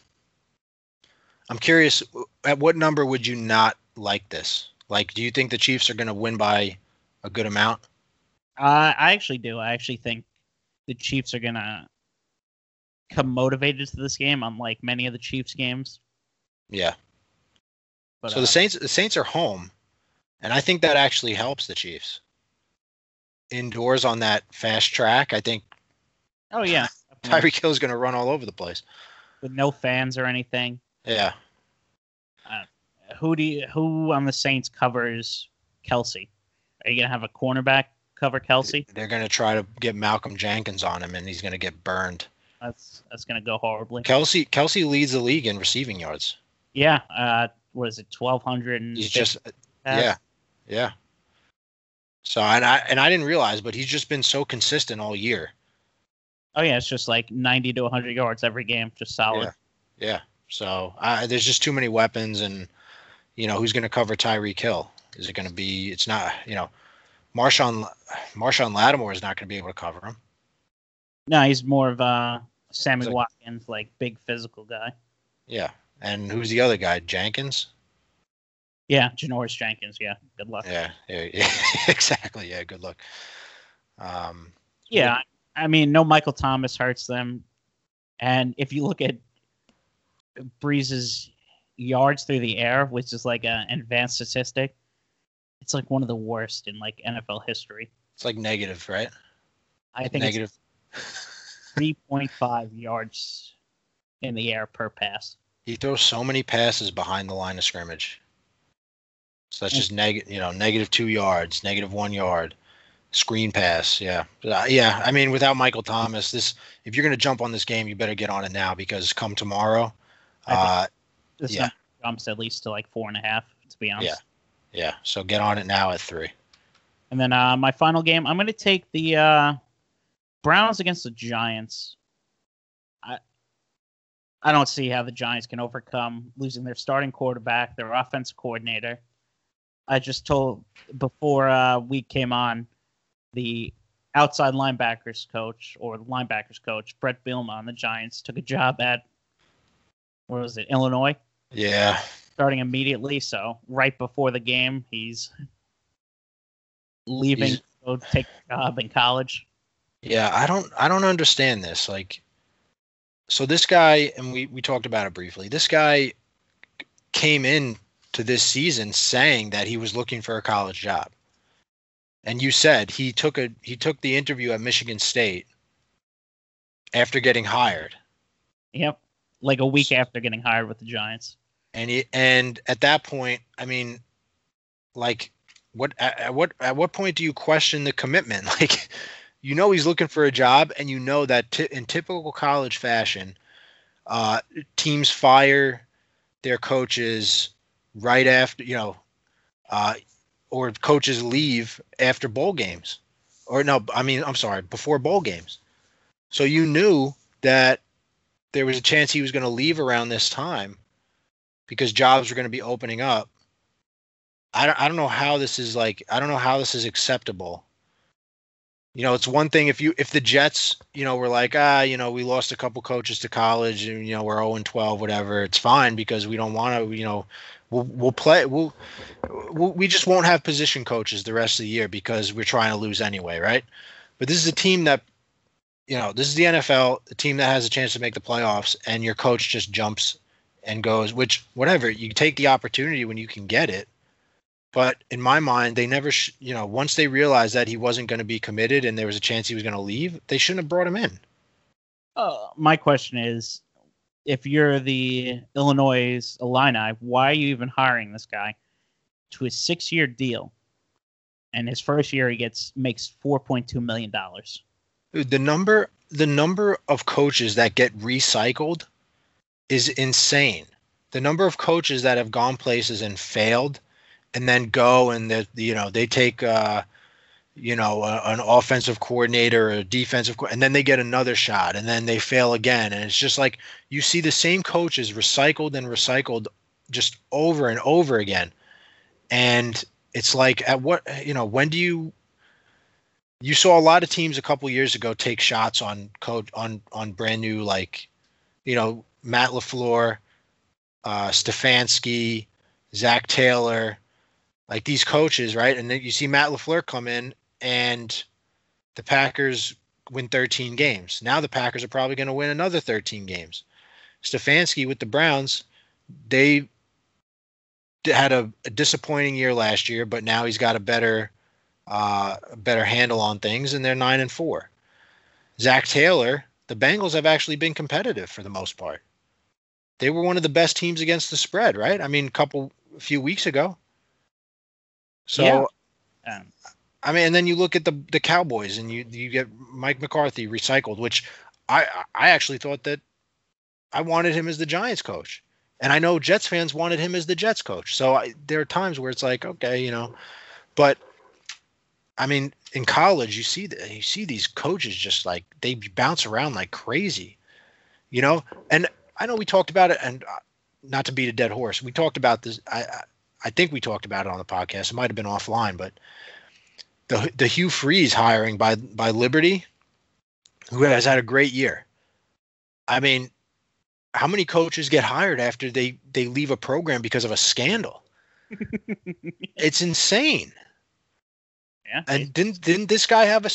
I'm curious, at what number would you not like this? Like, do you think the Chiefs are going to win by a good amount?
Uh, I actually do. I actually think the Chiefs are going to come motivated to this game, unlike many of the Chiefs games.
Yeah.
But
so
uh,
the Saints the Saints are home, and I think that actually helps the Chiefs. Indoors on that fast track, I think
oh yeah.
Tyreek Hill's going to run all over the place.
with no fans or anything.
Yeah.
Who do you, who on the Saints covers Kelce? Are you gonna have a cornerback cover Kelce?
They're going to try to get Malcolm Jenkins on him, and he's going to get burned.
That's that's gonna go horribly.
Kelce Kelce leads the league in receiving yards.
Yeah, uh, what is it, twelve hundred and
He's just yeah, yeah. So and I and I didn't realize, but he's just been so consistent all year.
Oh yeah, it's just like ninety to hundred yards every game, just solid.
Yeah. Yeah. So I, there's just too many weapons, and you know who's going to cover Tyreek Hill? Is it going to be? It's not. You know, Marshon Marshon Lattimore is not going to be able to cover him.
No, he's more of a Sammy
like-
Watkins, like big physical guy.
Yeah. And who's the other guy? Jenkins.
Yeah, Janoris Jenkins. Yeah, good luck.
Yeah. Yeah. yeah. exactly. Yeah. Good luck. Um.
Yeah, I mean, no Michael Thomas hurts them, and if you look at Brees's yards through the air, which is like an advanced statistic, it's like one of the worst in like NFL history.
It's like negative, right?
I think
negative.
three point five yards in the air per pass.
He throws so many passes behind the line of scrimmage. So that's just negative, you know, negative two yards, negative one yard, screen pass. Yeah, Uh, yeah. I mean, without Michael Thomas, this if you're going to jump on this game, you better get on it now because come tomorrow, uh,
This
Yeah.
jumps at least to like four and a half, to be honest.
yeah. Yeah. So get on it now at three.
And then uh, my final game, I'm going to take the uh, Browns against the Giants. I I don't see how the Giants can overcome losing their starting quarterback, their offense coordinator. I just told before uh, we came on, the outside linebackers coach or the linebackers coach Brett Bielema on the Giants took a job at what was it Illinois
Yeah,
starting immediately. So right before the game, he's leaving
He's-
to go take a job in college.
yeah. I don't, I don't understand this. Like, so this guy, and we we talked about it briefly. This guy came in to this season saying that he was looking for a college job. And you said he took a he took the interview at Michigan State after getting hired.
Yep, like a week after getting hired with the Giants.
And and at that point, I mean, like what at, at what at what point do you question the commitment? Like you know he's looking for a job and you know that t- in typical college fashion, uh teams fire their coaches right after, you know, uh or coaches leave after bowl games. Or no, I mean, I'm sorry, before bowl games. So you knew that there was a chance he was going to leave around this time because jobs are going to be opening up. I don't, I don't know how this is like I don't know how this is acceptable. You know, it's one thing if you if the Jets, you know, were like, ah, you know, we lost a couple coaches to college and you know, we're 0 and 12 whatever, it's fine because we don't want to, you know, we'll we'll play we'll, we'll we just won't have position coaches the rest of the year because we're trying to lose anyway, right? But this is a team that you know, this is the NFL, a team that has a chance to make the playoffs and your coach just jumps and goes, which whatever, you take the opportunity when you can get it. But in my mind, they never, sh- you know, once they realized that he wasn't going to be committed and there was a chance he was going to leave, they shouldn't have brought him in.
Uh, my question is, if you're the Illinois Illini, why are you even hiring this guy to a six-year deal? And his first year, he gets makes four point two million dollars.
The number, the number of coaches that get recycled is insane. The number of coaches that have gone places and failed, and then go and you know, they take, uh, you know, a, an offensive coordinator or defensive, co- and then they get another shot, and then they fail again, and it's just like you see the same coaches recycled and recycled just over and over again, and it's like at what you know when do you you saw a lot of teams a couple years ago take shots on code on on brand new like you know Matt LaFleur, uh, Stefanski, Zac Taylor, like these coaches, right? And then you see Matt LaFleur come in, and the Packers win 13 games. Now the Packers are probably going to win another 13 games. Stefanski with the Browns, they had a, a, disappointing year last year, but now he's got a better uh, better handle on things, and they're nine and four. Zac Taylor, the Bengals have actually been competitive for the most part. They were one of the best teams against the spread, right? I mean, a couple a few weeks ago. So, yeah. um, I mean, and then you look at the the Cowboys, and you you get Mike McCarthy recycled, which I I actually thought that I wanted him as the Giants coach, and I know Jets fans wanted him as the Jets coach. So I, there are times where it's like, okay, you know, but I mean, in college, you see that you see these coaches just like they bounce around like crazy, you know. And I know we talked about it, and uh, not to beat a dead horse, we talked about this. I I think we talked about it on the podcast. It might have been offline, but the the Hugh Freeze hiring by by Liberty, who has had a great year. I mean, how many coaches get hired after they they leave a program because of a scandal? it's insane.
Yeah.
And didn't didn't this guy have a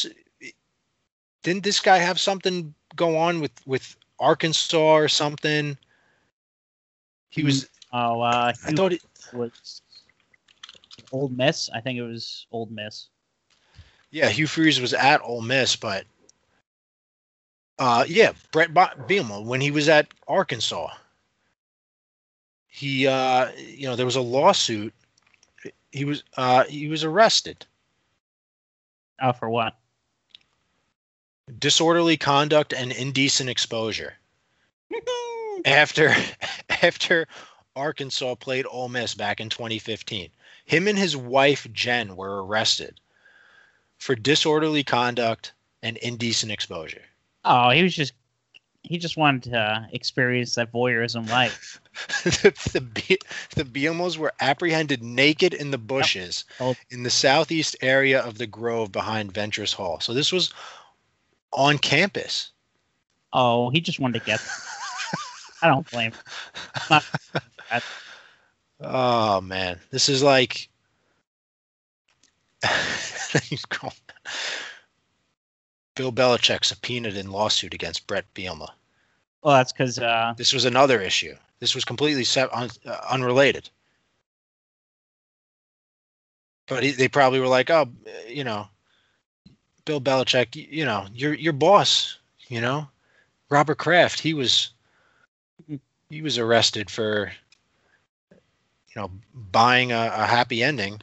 didn't this guy have something go on with with Arkansas or something? He was.
Oh, uh,
I thought it
was Ole Miss. I think it was Ole Miss.
Yeah, Hugh Freeze was at Ole Miss, but uh, yeah, Brett Bielema when he was at Arkansas, he uh, you know there was a lawsuit. He was uh, he was arrested.
Oh, for what?
Disorderly conduct and indecent exposure. after after Arkansas played Ole Miss back in 2015, him and his wife Jen were arrested for disorderly conduct and indecent exposure.
Oh, he was just he just wanted to uh, experience that voyeurism life.
the, the, the Bielemos were apprehended naked in the bushes yep. in the southeast area of the grove behind Ventress Hall. So this was on campus.
Oh, he just wanted to get. I don't blame him.
oh man, this is like Bill Belichick subpoenaed in lawsuit against Brett Bielema.
Well, that's because uh,
this was another issue. This was completely se- un- uh, unrelated. But he, they probably were like, "Oh, you know, Bill Belichick, you know, your your boss, you know, Robert Kraft, he was he was arrested for you know buying a, a happy ending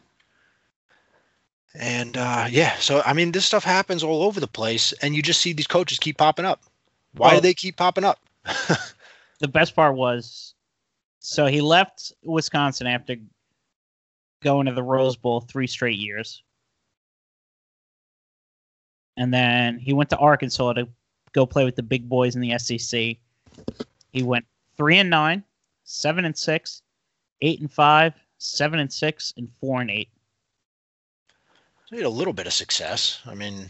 and uh, yeah, so I mean, this stuff happens all over the place, and you just see these coaches keep popping up. Why well, do they keep popping up?
the best part was, so he left Wisconsin after going to the Rose Bowl three straight years, and then he went to Arkansas to go play with the big boys in the SEC. He went three and nine, seven and six, eight and five, seven and six, and four and eight.
So he had a little bit of success. I mean,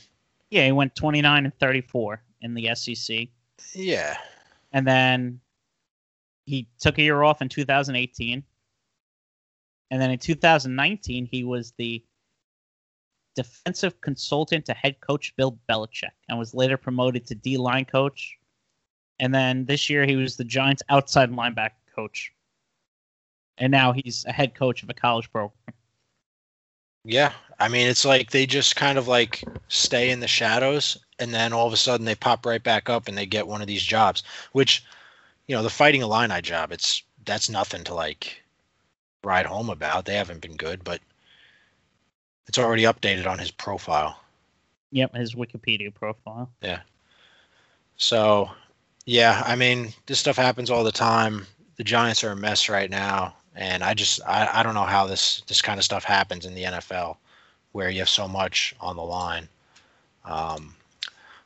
yeah, he went 29 and 34 in the SEC.
Yeah.
And then he took a year off in 2018. And then in 2019, he was the defensive consultant to head coach Bill Belichick and was later promoted to D line coach. And then this year, he was the Giants' outside linebacker coach. And now he's a head coach of a college program.
Yeah, I mean, it's like they just kind of like stay in the shadows, and then all of a sudden they pop right back up and they get one of these jobs. Which, you know, the fighting Illini job, it's that's nothing to like ride home about. They haven't been good, but it's already updated on his profile.
Yep, his Wikipedia profile.
Yeah. So, yeah, I mean, this stuff happens all the time. The Giants are a mess right now and I just I, I don't know how this this kind of stuff happens in the NFL where you have so much on the line. Um,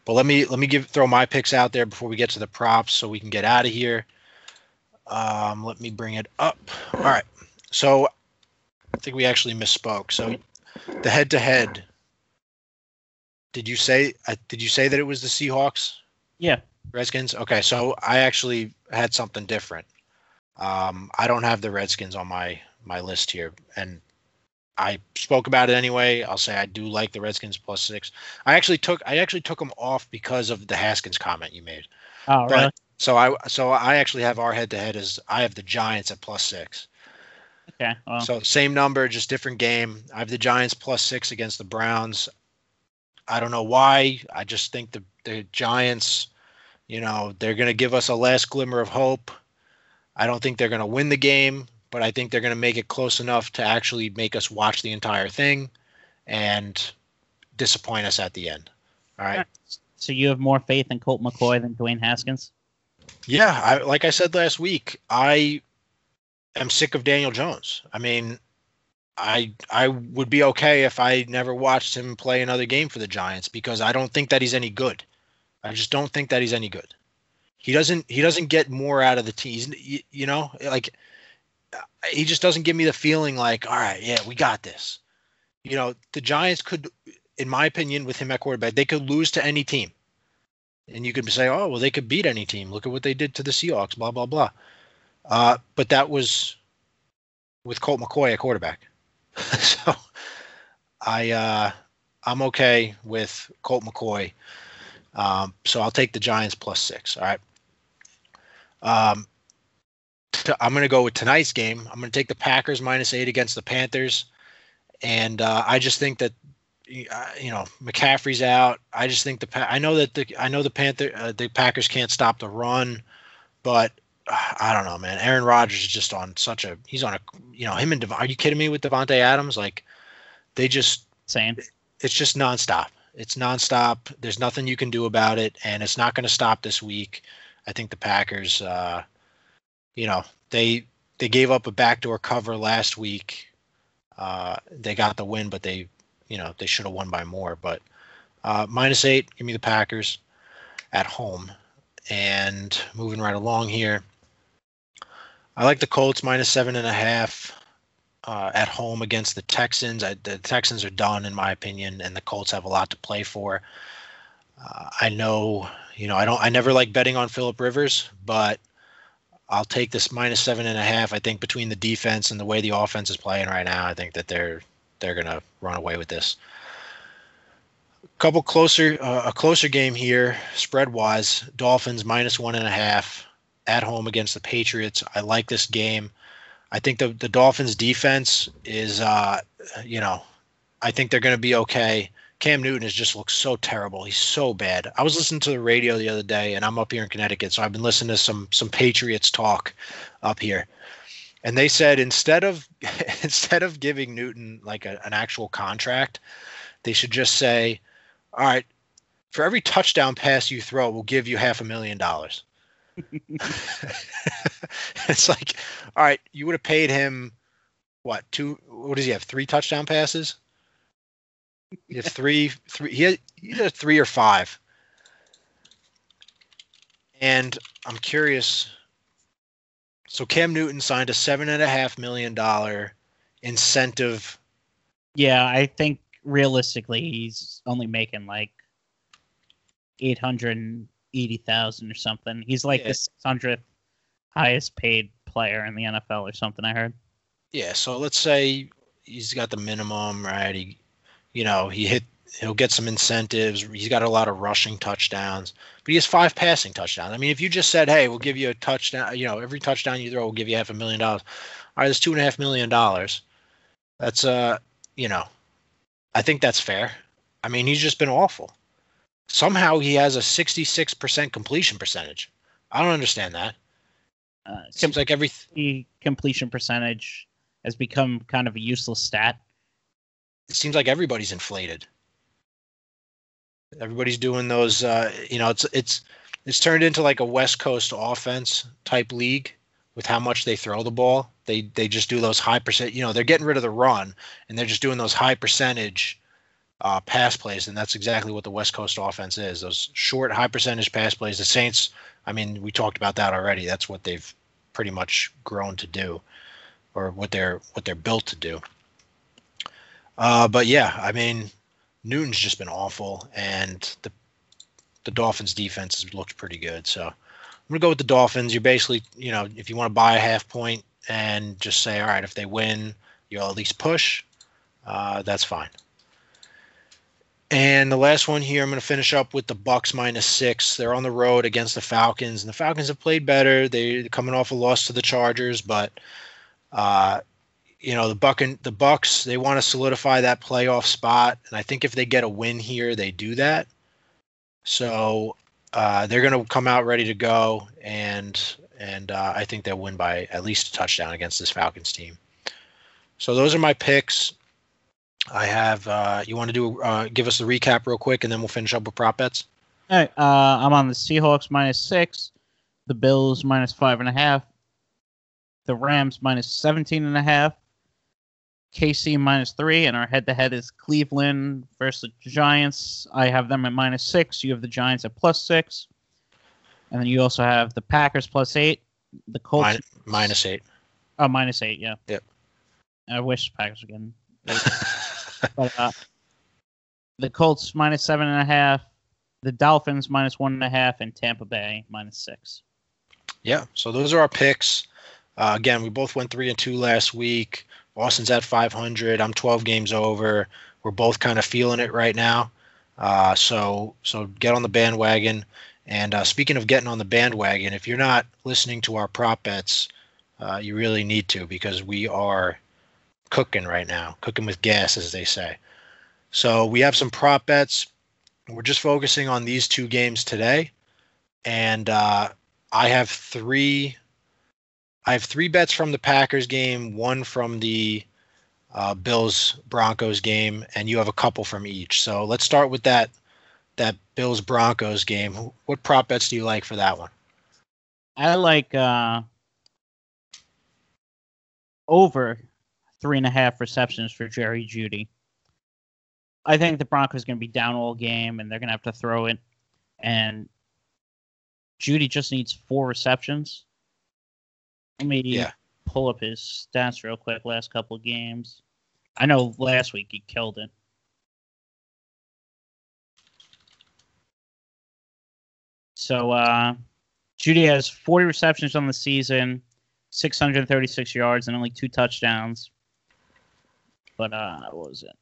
but let me let me give throw my picks out there before we get to the props so we can get out of here. Um, let me bring it up. All right. So I think we actually misspoke. So the head to head. Did you say uh, did you say that it was the Seahawks?
Yeah.
Redskins. Okay, so I actually had something different. Um, I don't have the Redskins on my my list here, and I spoke about it anyway. I'll say I do like the Redskins plus six. I actually took I actually took them off because of the Haskins comment you made.
Oh, really?
So I so I actually have our head to head as I have the Giants at plus six.
Okay. Well.
So same number, just different game. I have the Giants plus six against the Browns. I don't know why. I just think the the Giants, you know, they're going to give us a last glimmer of hope. I don't think they're going to win the game, but I think they're going to make it close enough to actually make us watch the entire thing and disappoint us at the end. All right.
So you have more faith in Colt McCoy than Dwayne Haskins?
Yeah, I, like I said last week, I am sick of Daniel Jones. I mean, I I would be okay if I never watched him play another game for the Giants because I don't think that he's any good. I just don't think that he's any good. He doesn't he doesn't get more out of the team. You, you know, like he just doesn't give me the feeling like, all right, yeah, we got this. You know, the Giants could, in my opinion, with him at quarterback, they could lose to any team. And you could say, oh, well, they could beat any team. Look at what they did to the Seahawks, blah, blah, blah. Uh, but that was with Colt McCoy at quarterback. so I uh, I'm okay with Colt McCoy. Um, so I'll take the Giants plus six. All right. Um, to, I'm going to go with tonight's game. I'm going to take the Packers minus eight against the Panthers, and uh, I just think that uh, you know McCaffrey's out. I just think the I know that the I know the Panther uh, the Packers can't stop the run, but I don't know, man. Aaron Rodgers is just on such a he's on a you know him and Dev- are you kidding me with Davante Adams? Like they just
same.
It's just nonstop. It's nonstop. There's nothing you can do about it, and it's not going to stop this week. I think the Packers, uh, you know, they they gave up a backdoor cover last week. Uh, they got the win, but they, you know, they should have won by more. But uh, minus eight, give me the Packers at home. And moving right along here, I like the Colts minus seven and a half uh, at home against the Texans. I, the Texans are done, in my opinion, and the Colts have a lot to play for. Uh, I know, you know, I don't, I never like betting on Philip Rivers, but I'll take this minus seven and a half. I think between the defense and the way the offense is playing right now, I think that they're they're gonna run away with this. A couple closer, uh, a closer game here, spread wise. Dolphins minus one and a half at home against the Patriots. I like this game. I think the the Dolphins defense is uh you know, I think they're going to be okay. Cam Newton has just looked so terrible. He's so bad. I was listening to the radio the other day and I'm up here in Connecticut, so I've been listening to some some Patriots talk up here. And they said instead of instead of giving Newton like a, an actual contract, they should just say, "All right, for every touchdown pass you throw, we'll give you half a million dollars." it's like, all right, you would have paid him what two? What does he have? Three touchdown passes. He has three, three. He had, he had three or five. And I'm curious. So Cam Newton signed a seven and a half million dollar incentive.
Yeah, I think realistically he's only making like eight hundred eighty thousand or something. He's like yeah. the six hundredth highest paid player in the NFL or something. I heard.
Yeah, so let's say he's got the minimum, right? He, you know, he hit. He'll get some incentives. He's got a lot of rushing touchdowns, but he has five passing touchdowns. I mean, if you just said, "Hey, we'll give you a touchdown," you know, every touchdown you throw, we'll give you half a million dollars. All right, that's two and a half million dollars. That's uh, you know, I think that's fair. I mean, he's just been awful somehow he has a 66% completion percentage. I don't understand that. Uh, Seems like every
th- completion percentage has become kind of a useless stat.
It seems like everybody's inflated. Everybody's doing those. Uh, you know, it's it's it's turned into like a West Coast offense type league with how much they throw the ball. They they just do those high percent. You know, they're getting rid of the run and they're just doing those high percentage uh, pass plays, and that's exactly what the West Coast offense is. Those short, high percentage pass plays. The Saints, I mean, we talked about that already. That's what they've pretty much grown to do, or what they're what they're built to do. Uh, but yeah, I mean, Newton's just been awful, and the the Dolphins' defense has looked pretty good. So I'm gonna go with the Dolphins. You're basically, you know, if you want to buy a half point and just say, all right, if they win, you'll at least push uh, that's fine. And the last one here, I'm going to finish up with the Bucks minus six. They're on the road against the Falcons, and the Falcons have played better. They're coming off a loss to the Chargers, but uh, you know the Buck and the Bucks they want to solidify that playoff spot, and I think if they get a win here, they do that. So uh, they're going to come out ready to go, and and uh, I think they'll win by at least a touchdown against this Falcons team. So those are my picks. I have. Uh, you want to do uh, give us the recap real quick, and then we'll finish up with prop bets.
All right, uh, I'm on the Seahawks minus six, the Bills minus five and a half, the Rams minus 17 and a half, KC minus three, and our head-to-head is Cleveland versus the Giants. I have them at minus six. You have the Giants at plus six, and then you also have the Packers plus eight, the Colts
Min- minus eight.
Oh, minus eight. Yeah.
Yep.
I wish Packers getting. but uh, the Colts minus seven and a half, the Dolphins minus one and a half, and Tampa Bay minus six.
Yeah. So those are our picks. Uh, again, we both went three and two last week. Austin's at 500. I'm 12 games over. We're both kind of feeling it right now. Uh, so so get on the bandwagon. And uh, speaking of getting on the bandwagon, if you're not listening to our prop bets, uh, you really need to because we are cooking right now, cooking with gas, as they say. So we have some prop bets. We're just focusing on these two games today, and uh, I have three. I have three bets from the Packers game, one from the uh, Bills Broncos game, and you have a couple from each. So let's start with that that Bills Broncos game. What prop bets do you like for that one?
I like uh, over three and a half receptions for Jerry Jeudy. I think the Broncos going to be down all game, and they're going to have to throw it. And Jeudy just needs four receptions. Let me
Yeah.
pull up his stats real quick. Last couple of games. I know last week he killed it. So uh, Jeudy has 40 receptions on the season, 636 yards, and only two touchdowns. But uh, what was it?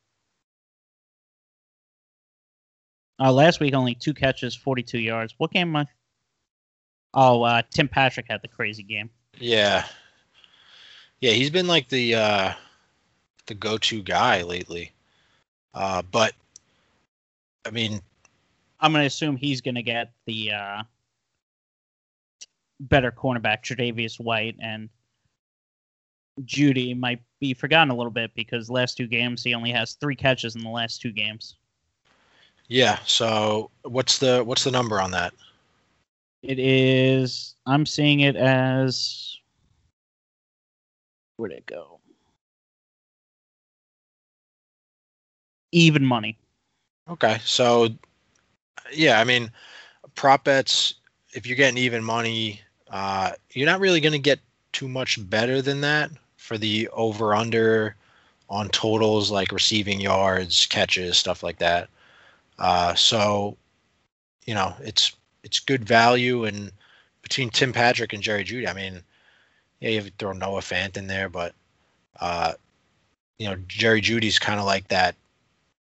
Uh, last week only two catches, 42 yards. What game am I? Oh, uh, Tim Patrick had the crazy game.
Yeah. Yeah, he's been like the uh the go-to guy lately. Uh but I mean,
I'm going to assume he's going to get the uh, better cornerback, Tre'Davious White, and Jeudy might be forgotten a little bit because last two games he only has three catches in the last two games.
yeah, so what's the what's the number on that?
It is. I'm seeing it as. Where'd it go? Even money.
Okay. So yeah, I mean, prop bets if you're getting even money, uh you're not really going to get too much better than that for the over under on totals like receiving yards, catches, stuff like that. Uh so you know, it's it's good value and between Tim Patrick and Jerry Jeudy, I mean, yeah, you throw Noah Fant in there, but uh you know, Jerry Jeudy's kind of like that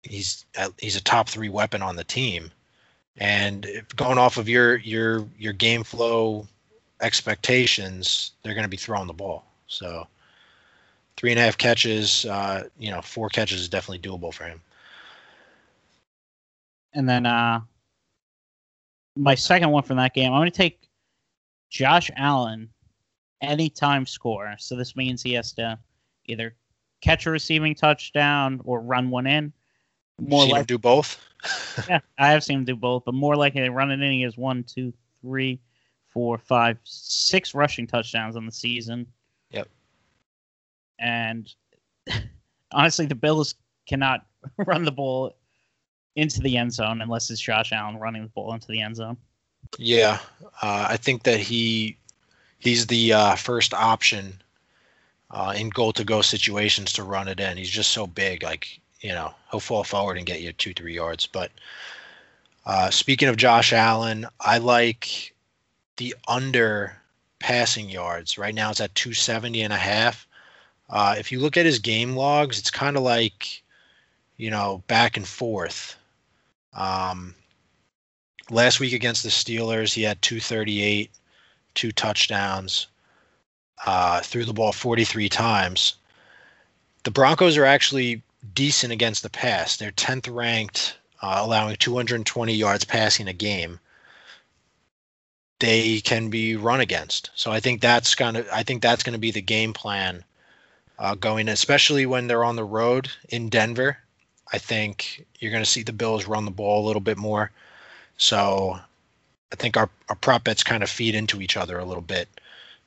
he's he's a top 3 weapon on the team. And going off of your your your game flow expectations, they're going to be throwing the ball. So three and a half catches, uh, you know, four catches is definitely doable for him.
And then uh, my second one from that game, I'm going to take Josh Allen anytime score. So this means he has to either catch a receiving touchdown or run one in. More like
do both.
yeah, I have seen him do both, but more likely to run it in. He has one, two, three, four, five, six rushing touchdowns on the season. And honestly, the Bills cannot run the ball into the end zone unless it's Josh Allen running the ball into the end zone.
Yeah, uh, I think that he he's the uh, first option uh, in goal to go situations to run it in. He's just so big, like you know, he'll fall forward and get you two three yards. But uh, speaking of Josh Allen, I like the under passing yards. Right now it's at 270 and a half. Uh, if you look at his game logs, it's kind of like you know, back and forth. Um, last week against the Steelers, he had 238, two touchdowns, uh, threw the ball 43 times. The Broncos are actually decent against the pass. They're 10th ranked, uh, allowing 220 yards passing a game. They can be run against. So I think that's gonna. I think that's going to be the game plan uh, going, especially when they're on the road in Denver. I think you're going to see the Bills run the ball a little bit more. So I think our, our prop bets kind of feed into each other a little bit.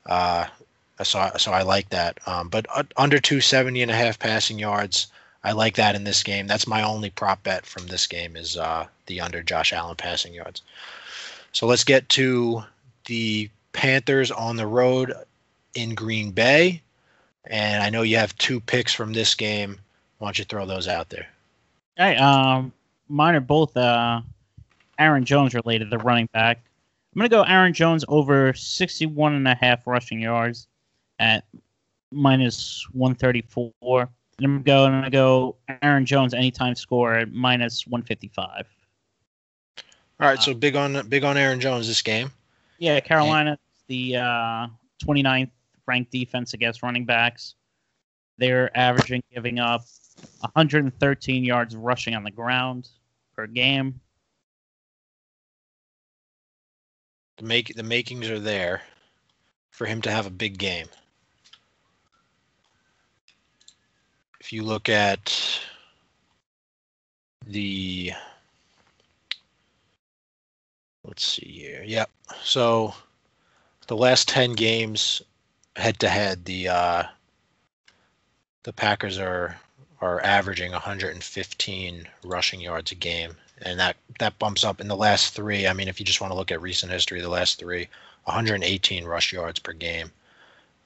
Uh, so, so I like that. Um, but under 270 and a half passing yards, I like that in this game. That's my only prop bet from this game is uh, the under Josh Allen passing yards. So let's get to the Panthers on the road in Green Bay. And I know you have two picks from this game. Why don't you throw those out there?
Hey, um, mine are both uh, Aaron Jones related, the running back. I'm going to go Aaron Jones over 61 and a half rushing yards at minus 134. And I'm going to go Aaron Jones anytime score at minus 155.
All right, so big on big on Aaron Jones this game.
Yeah, Carolina, the uh, 29th ranked defense against running backs. They're averaging giving up 113 yards rushing on the ground per game.
The make the makings are there for him to have a big game. If you look at the let's see here. Yep. So the last 10 games head to head, the uh the Packers are are averaging 115 rushing yards a game and that that bumps up in the last three. I mean, if you just want to look at recent history, the last three, 118 rush yards per game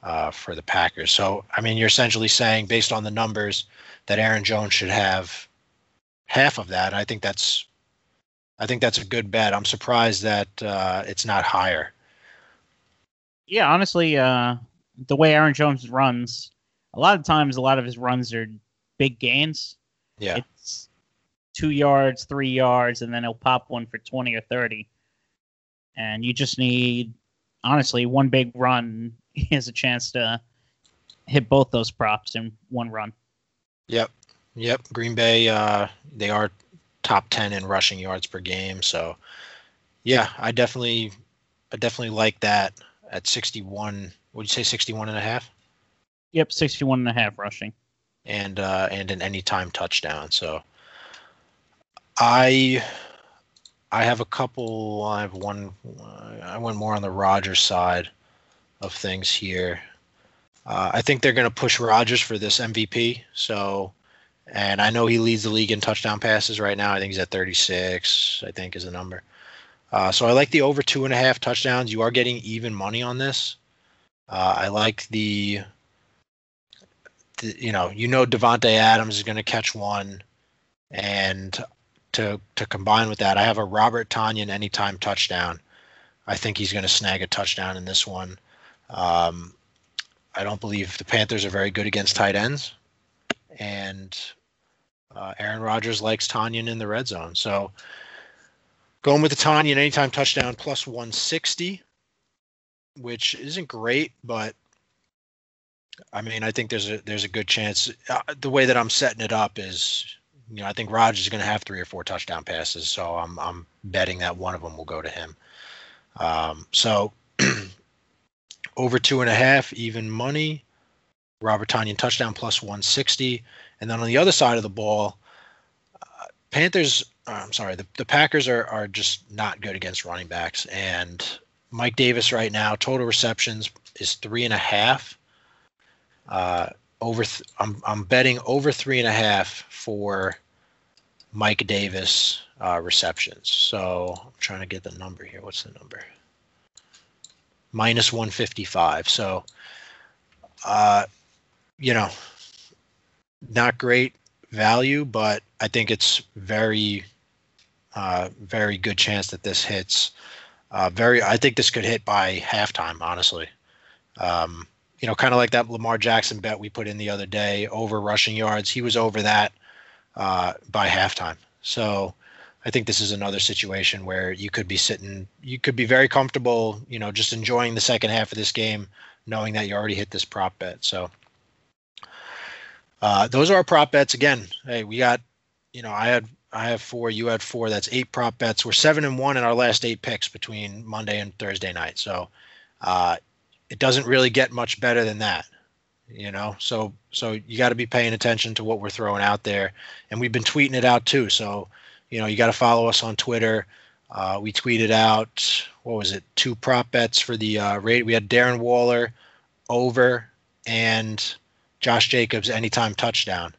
uh, for the Packers. So, I mean, you're essentially saying, based on the numbers, that Aaron Jones should have half of that. I think that's, I think that's a good bet. I'm surprised that uh, it's not higher.
Yeah, honestly, uh, the way Aaron Jones runs, a lot of times, a lot of his runs are big gains.
Yeah.
It's two yards, three yards, and then he'll pop one for 20 or 30. And you just need, honestly, one big run. He has a chance to hit both those props in one run.
Yep. Yep. Green Bay, uh, they are top 10 in rushing yards per game. So, yeah, I definitely, I definitely like that at 61. Would you say 61 and a half?
Yep, 61 and a half rushing.
And, uh, and an anytime touchdown. So, I I have a couple. I have one. I went more on the Rodgers side of things here. Uh, I think they're going to push Rodgers for this MVP. So, and I know he leads the league in touchdown passes right now. I think he's at 36. I think is the number. Uh, so I like the over two and a half touchdowns. You are getting even money on this. Uh, I like the, the, you know, you know Davante Adams is going to catch one, and to to combine with that, I have a Robert Tonyan anytime touchdown. I think he's going to snag a touchdown in this one. Um, I don't believe the Panthers are very good against tight ends, and uh, Aaron Rodgers likes Tonyan in the red zone. So going with the Tonyan anytime touchdown plus 160, which isn't great, but I mean I think there's a there's a good chance. Uh, the way that I'm setting it up is you know, I think Rodgers is going to have three or four touchdown passes, so I'm I'm betting that one of them will go to him. Um, so over two and a half, even money. Robert Tonyan touchdown plus 160, and then on the other side of the ball, uh, Panthers. Uh, I'm sorry, the, the Packers are are just not good against running backs, and Mike Davis right now total receptions is three and a half. Uh, over th- I'm I'm betting over three and a half for Mike Davis uh, receptions. So I'm trying to get the number here. What's the number? Minus 155. So, uh, you know, not great value, but I think it's very, uh, very good chance that this hits. Uh, very, I think this could hit by halftime. Honestly, um, you know, kind of like that Lamar Jackson bet we put in the other day over rushing yards. He was over that uh, by halftime. So I think this is another situation where you could be sitting, you could be very comfortable, you know, just enjoying the second half of this game, knowing that you already hit this prop bet. So uh, those are our prop bets. Again, hey, we got, you know, I had I have four, you had four. That's eight prop bets. We're seven and one in our last eight picks between Monday and Thursday night. So uh, it doesn't really get much better than that you know so so you got to be paying attention to what we're throwing out there and we've been tweeting it out too so you know you got to follow us on twitter uh, we tweeted out what was it two prop bets for the uh, rate we had darren waller over and josh jacobs anytime touchdown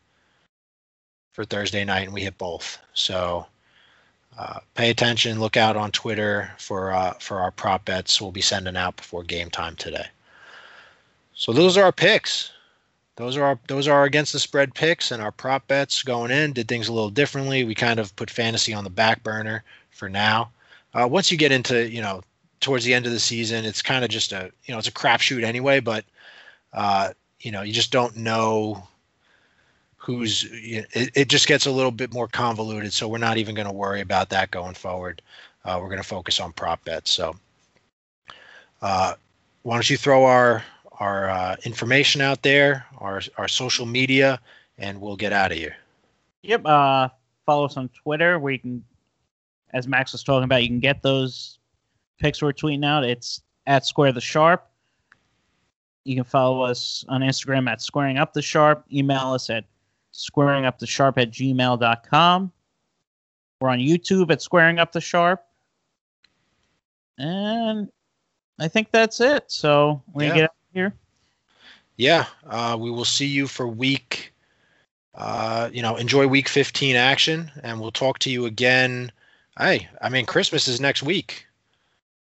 for thursday night and we hit both so uh, pay attention look out on twitter for uh, for our prop bets we'll be sending out before game time today so those are our picks. Those are our those are our against the spread picks and our prop bets going in. Did things a little differently. We kind of put fantasy on the back burner for now. Uh, once you get into you know towards the end of the season, it's kind of just a you know it's a crapshoot anyway. But uh, you know you just don't know who's it, it just gets a little bit more convoluted. So we're not even going to worry about that going forward. Uh, we're going to focus on prop bets. So uh, why don't you throw our our uh, information out there, our our social media, and we'll get out of here.
Yep. Uh, follow us on Twitter where you can, as Max was talking about, you can get those picks we're tweeting out. It's at Square the Sharp. You can follow us on Instagram at Squaring Up the Sharp. Email us at squaring up the sharp at gmail.com. We're on YouTube at Squaring Up the Sharp. And I think that's it. So we yeah. get here?
Yeah, uh, we will see you for week. Uh, you know, enjoy week 15 action, and we'll talk to you again. Hey, I mean, Christmas is next week,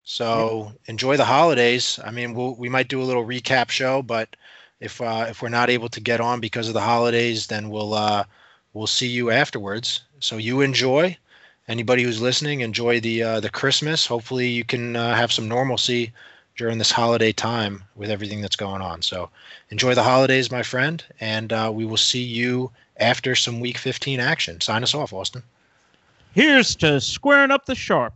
so yeah. enjoy the holidays. I mean, we'll, we might do a little recap show, but if uh, if we're not able to get on because of the holidays, then we'll uh, we'll see you afterwards. So you enjoy. Anybody who's listening, enjoy the uh, the Christmas. Hopefully, you can uh, have some normalcy during this holiday time with everything that's going on. So enjoy the holidays, my friend, and uh, we will see you after some Week 15 action. Sign us off, Austin.
Here's to squaring up the sharp.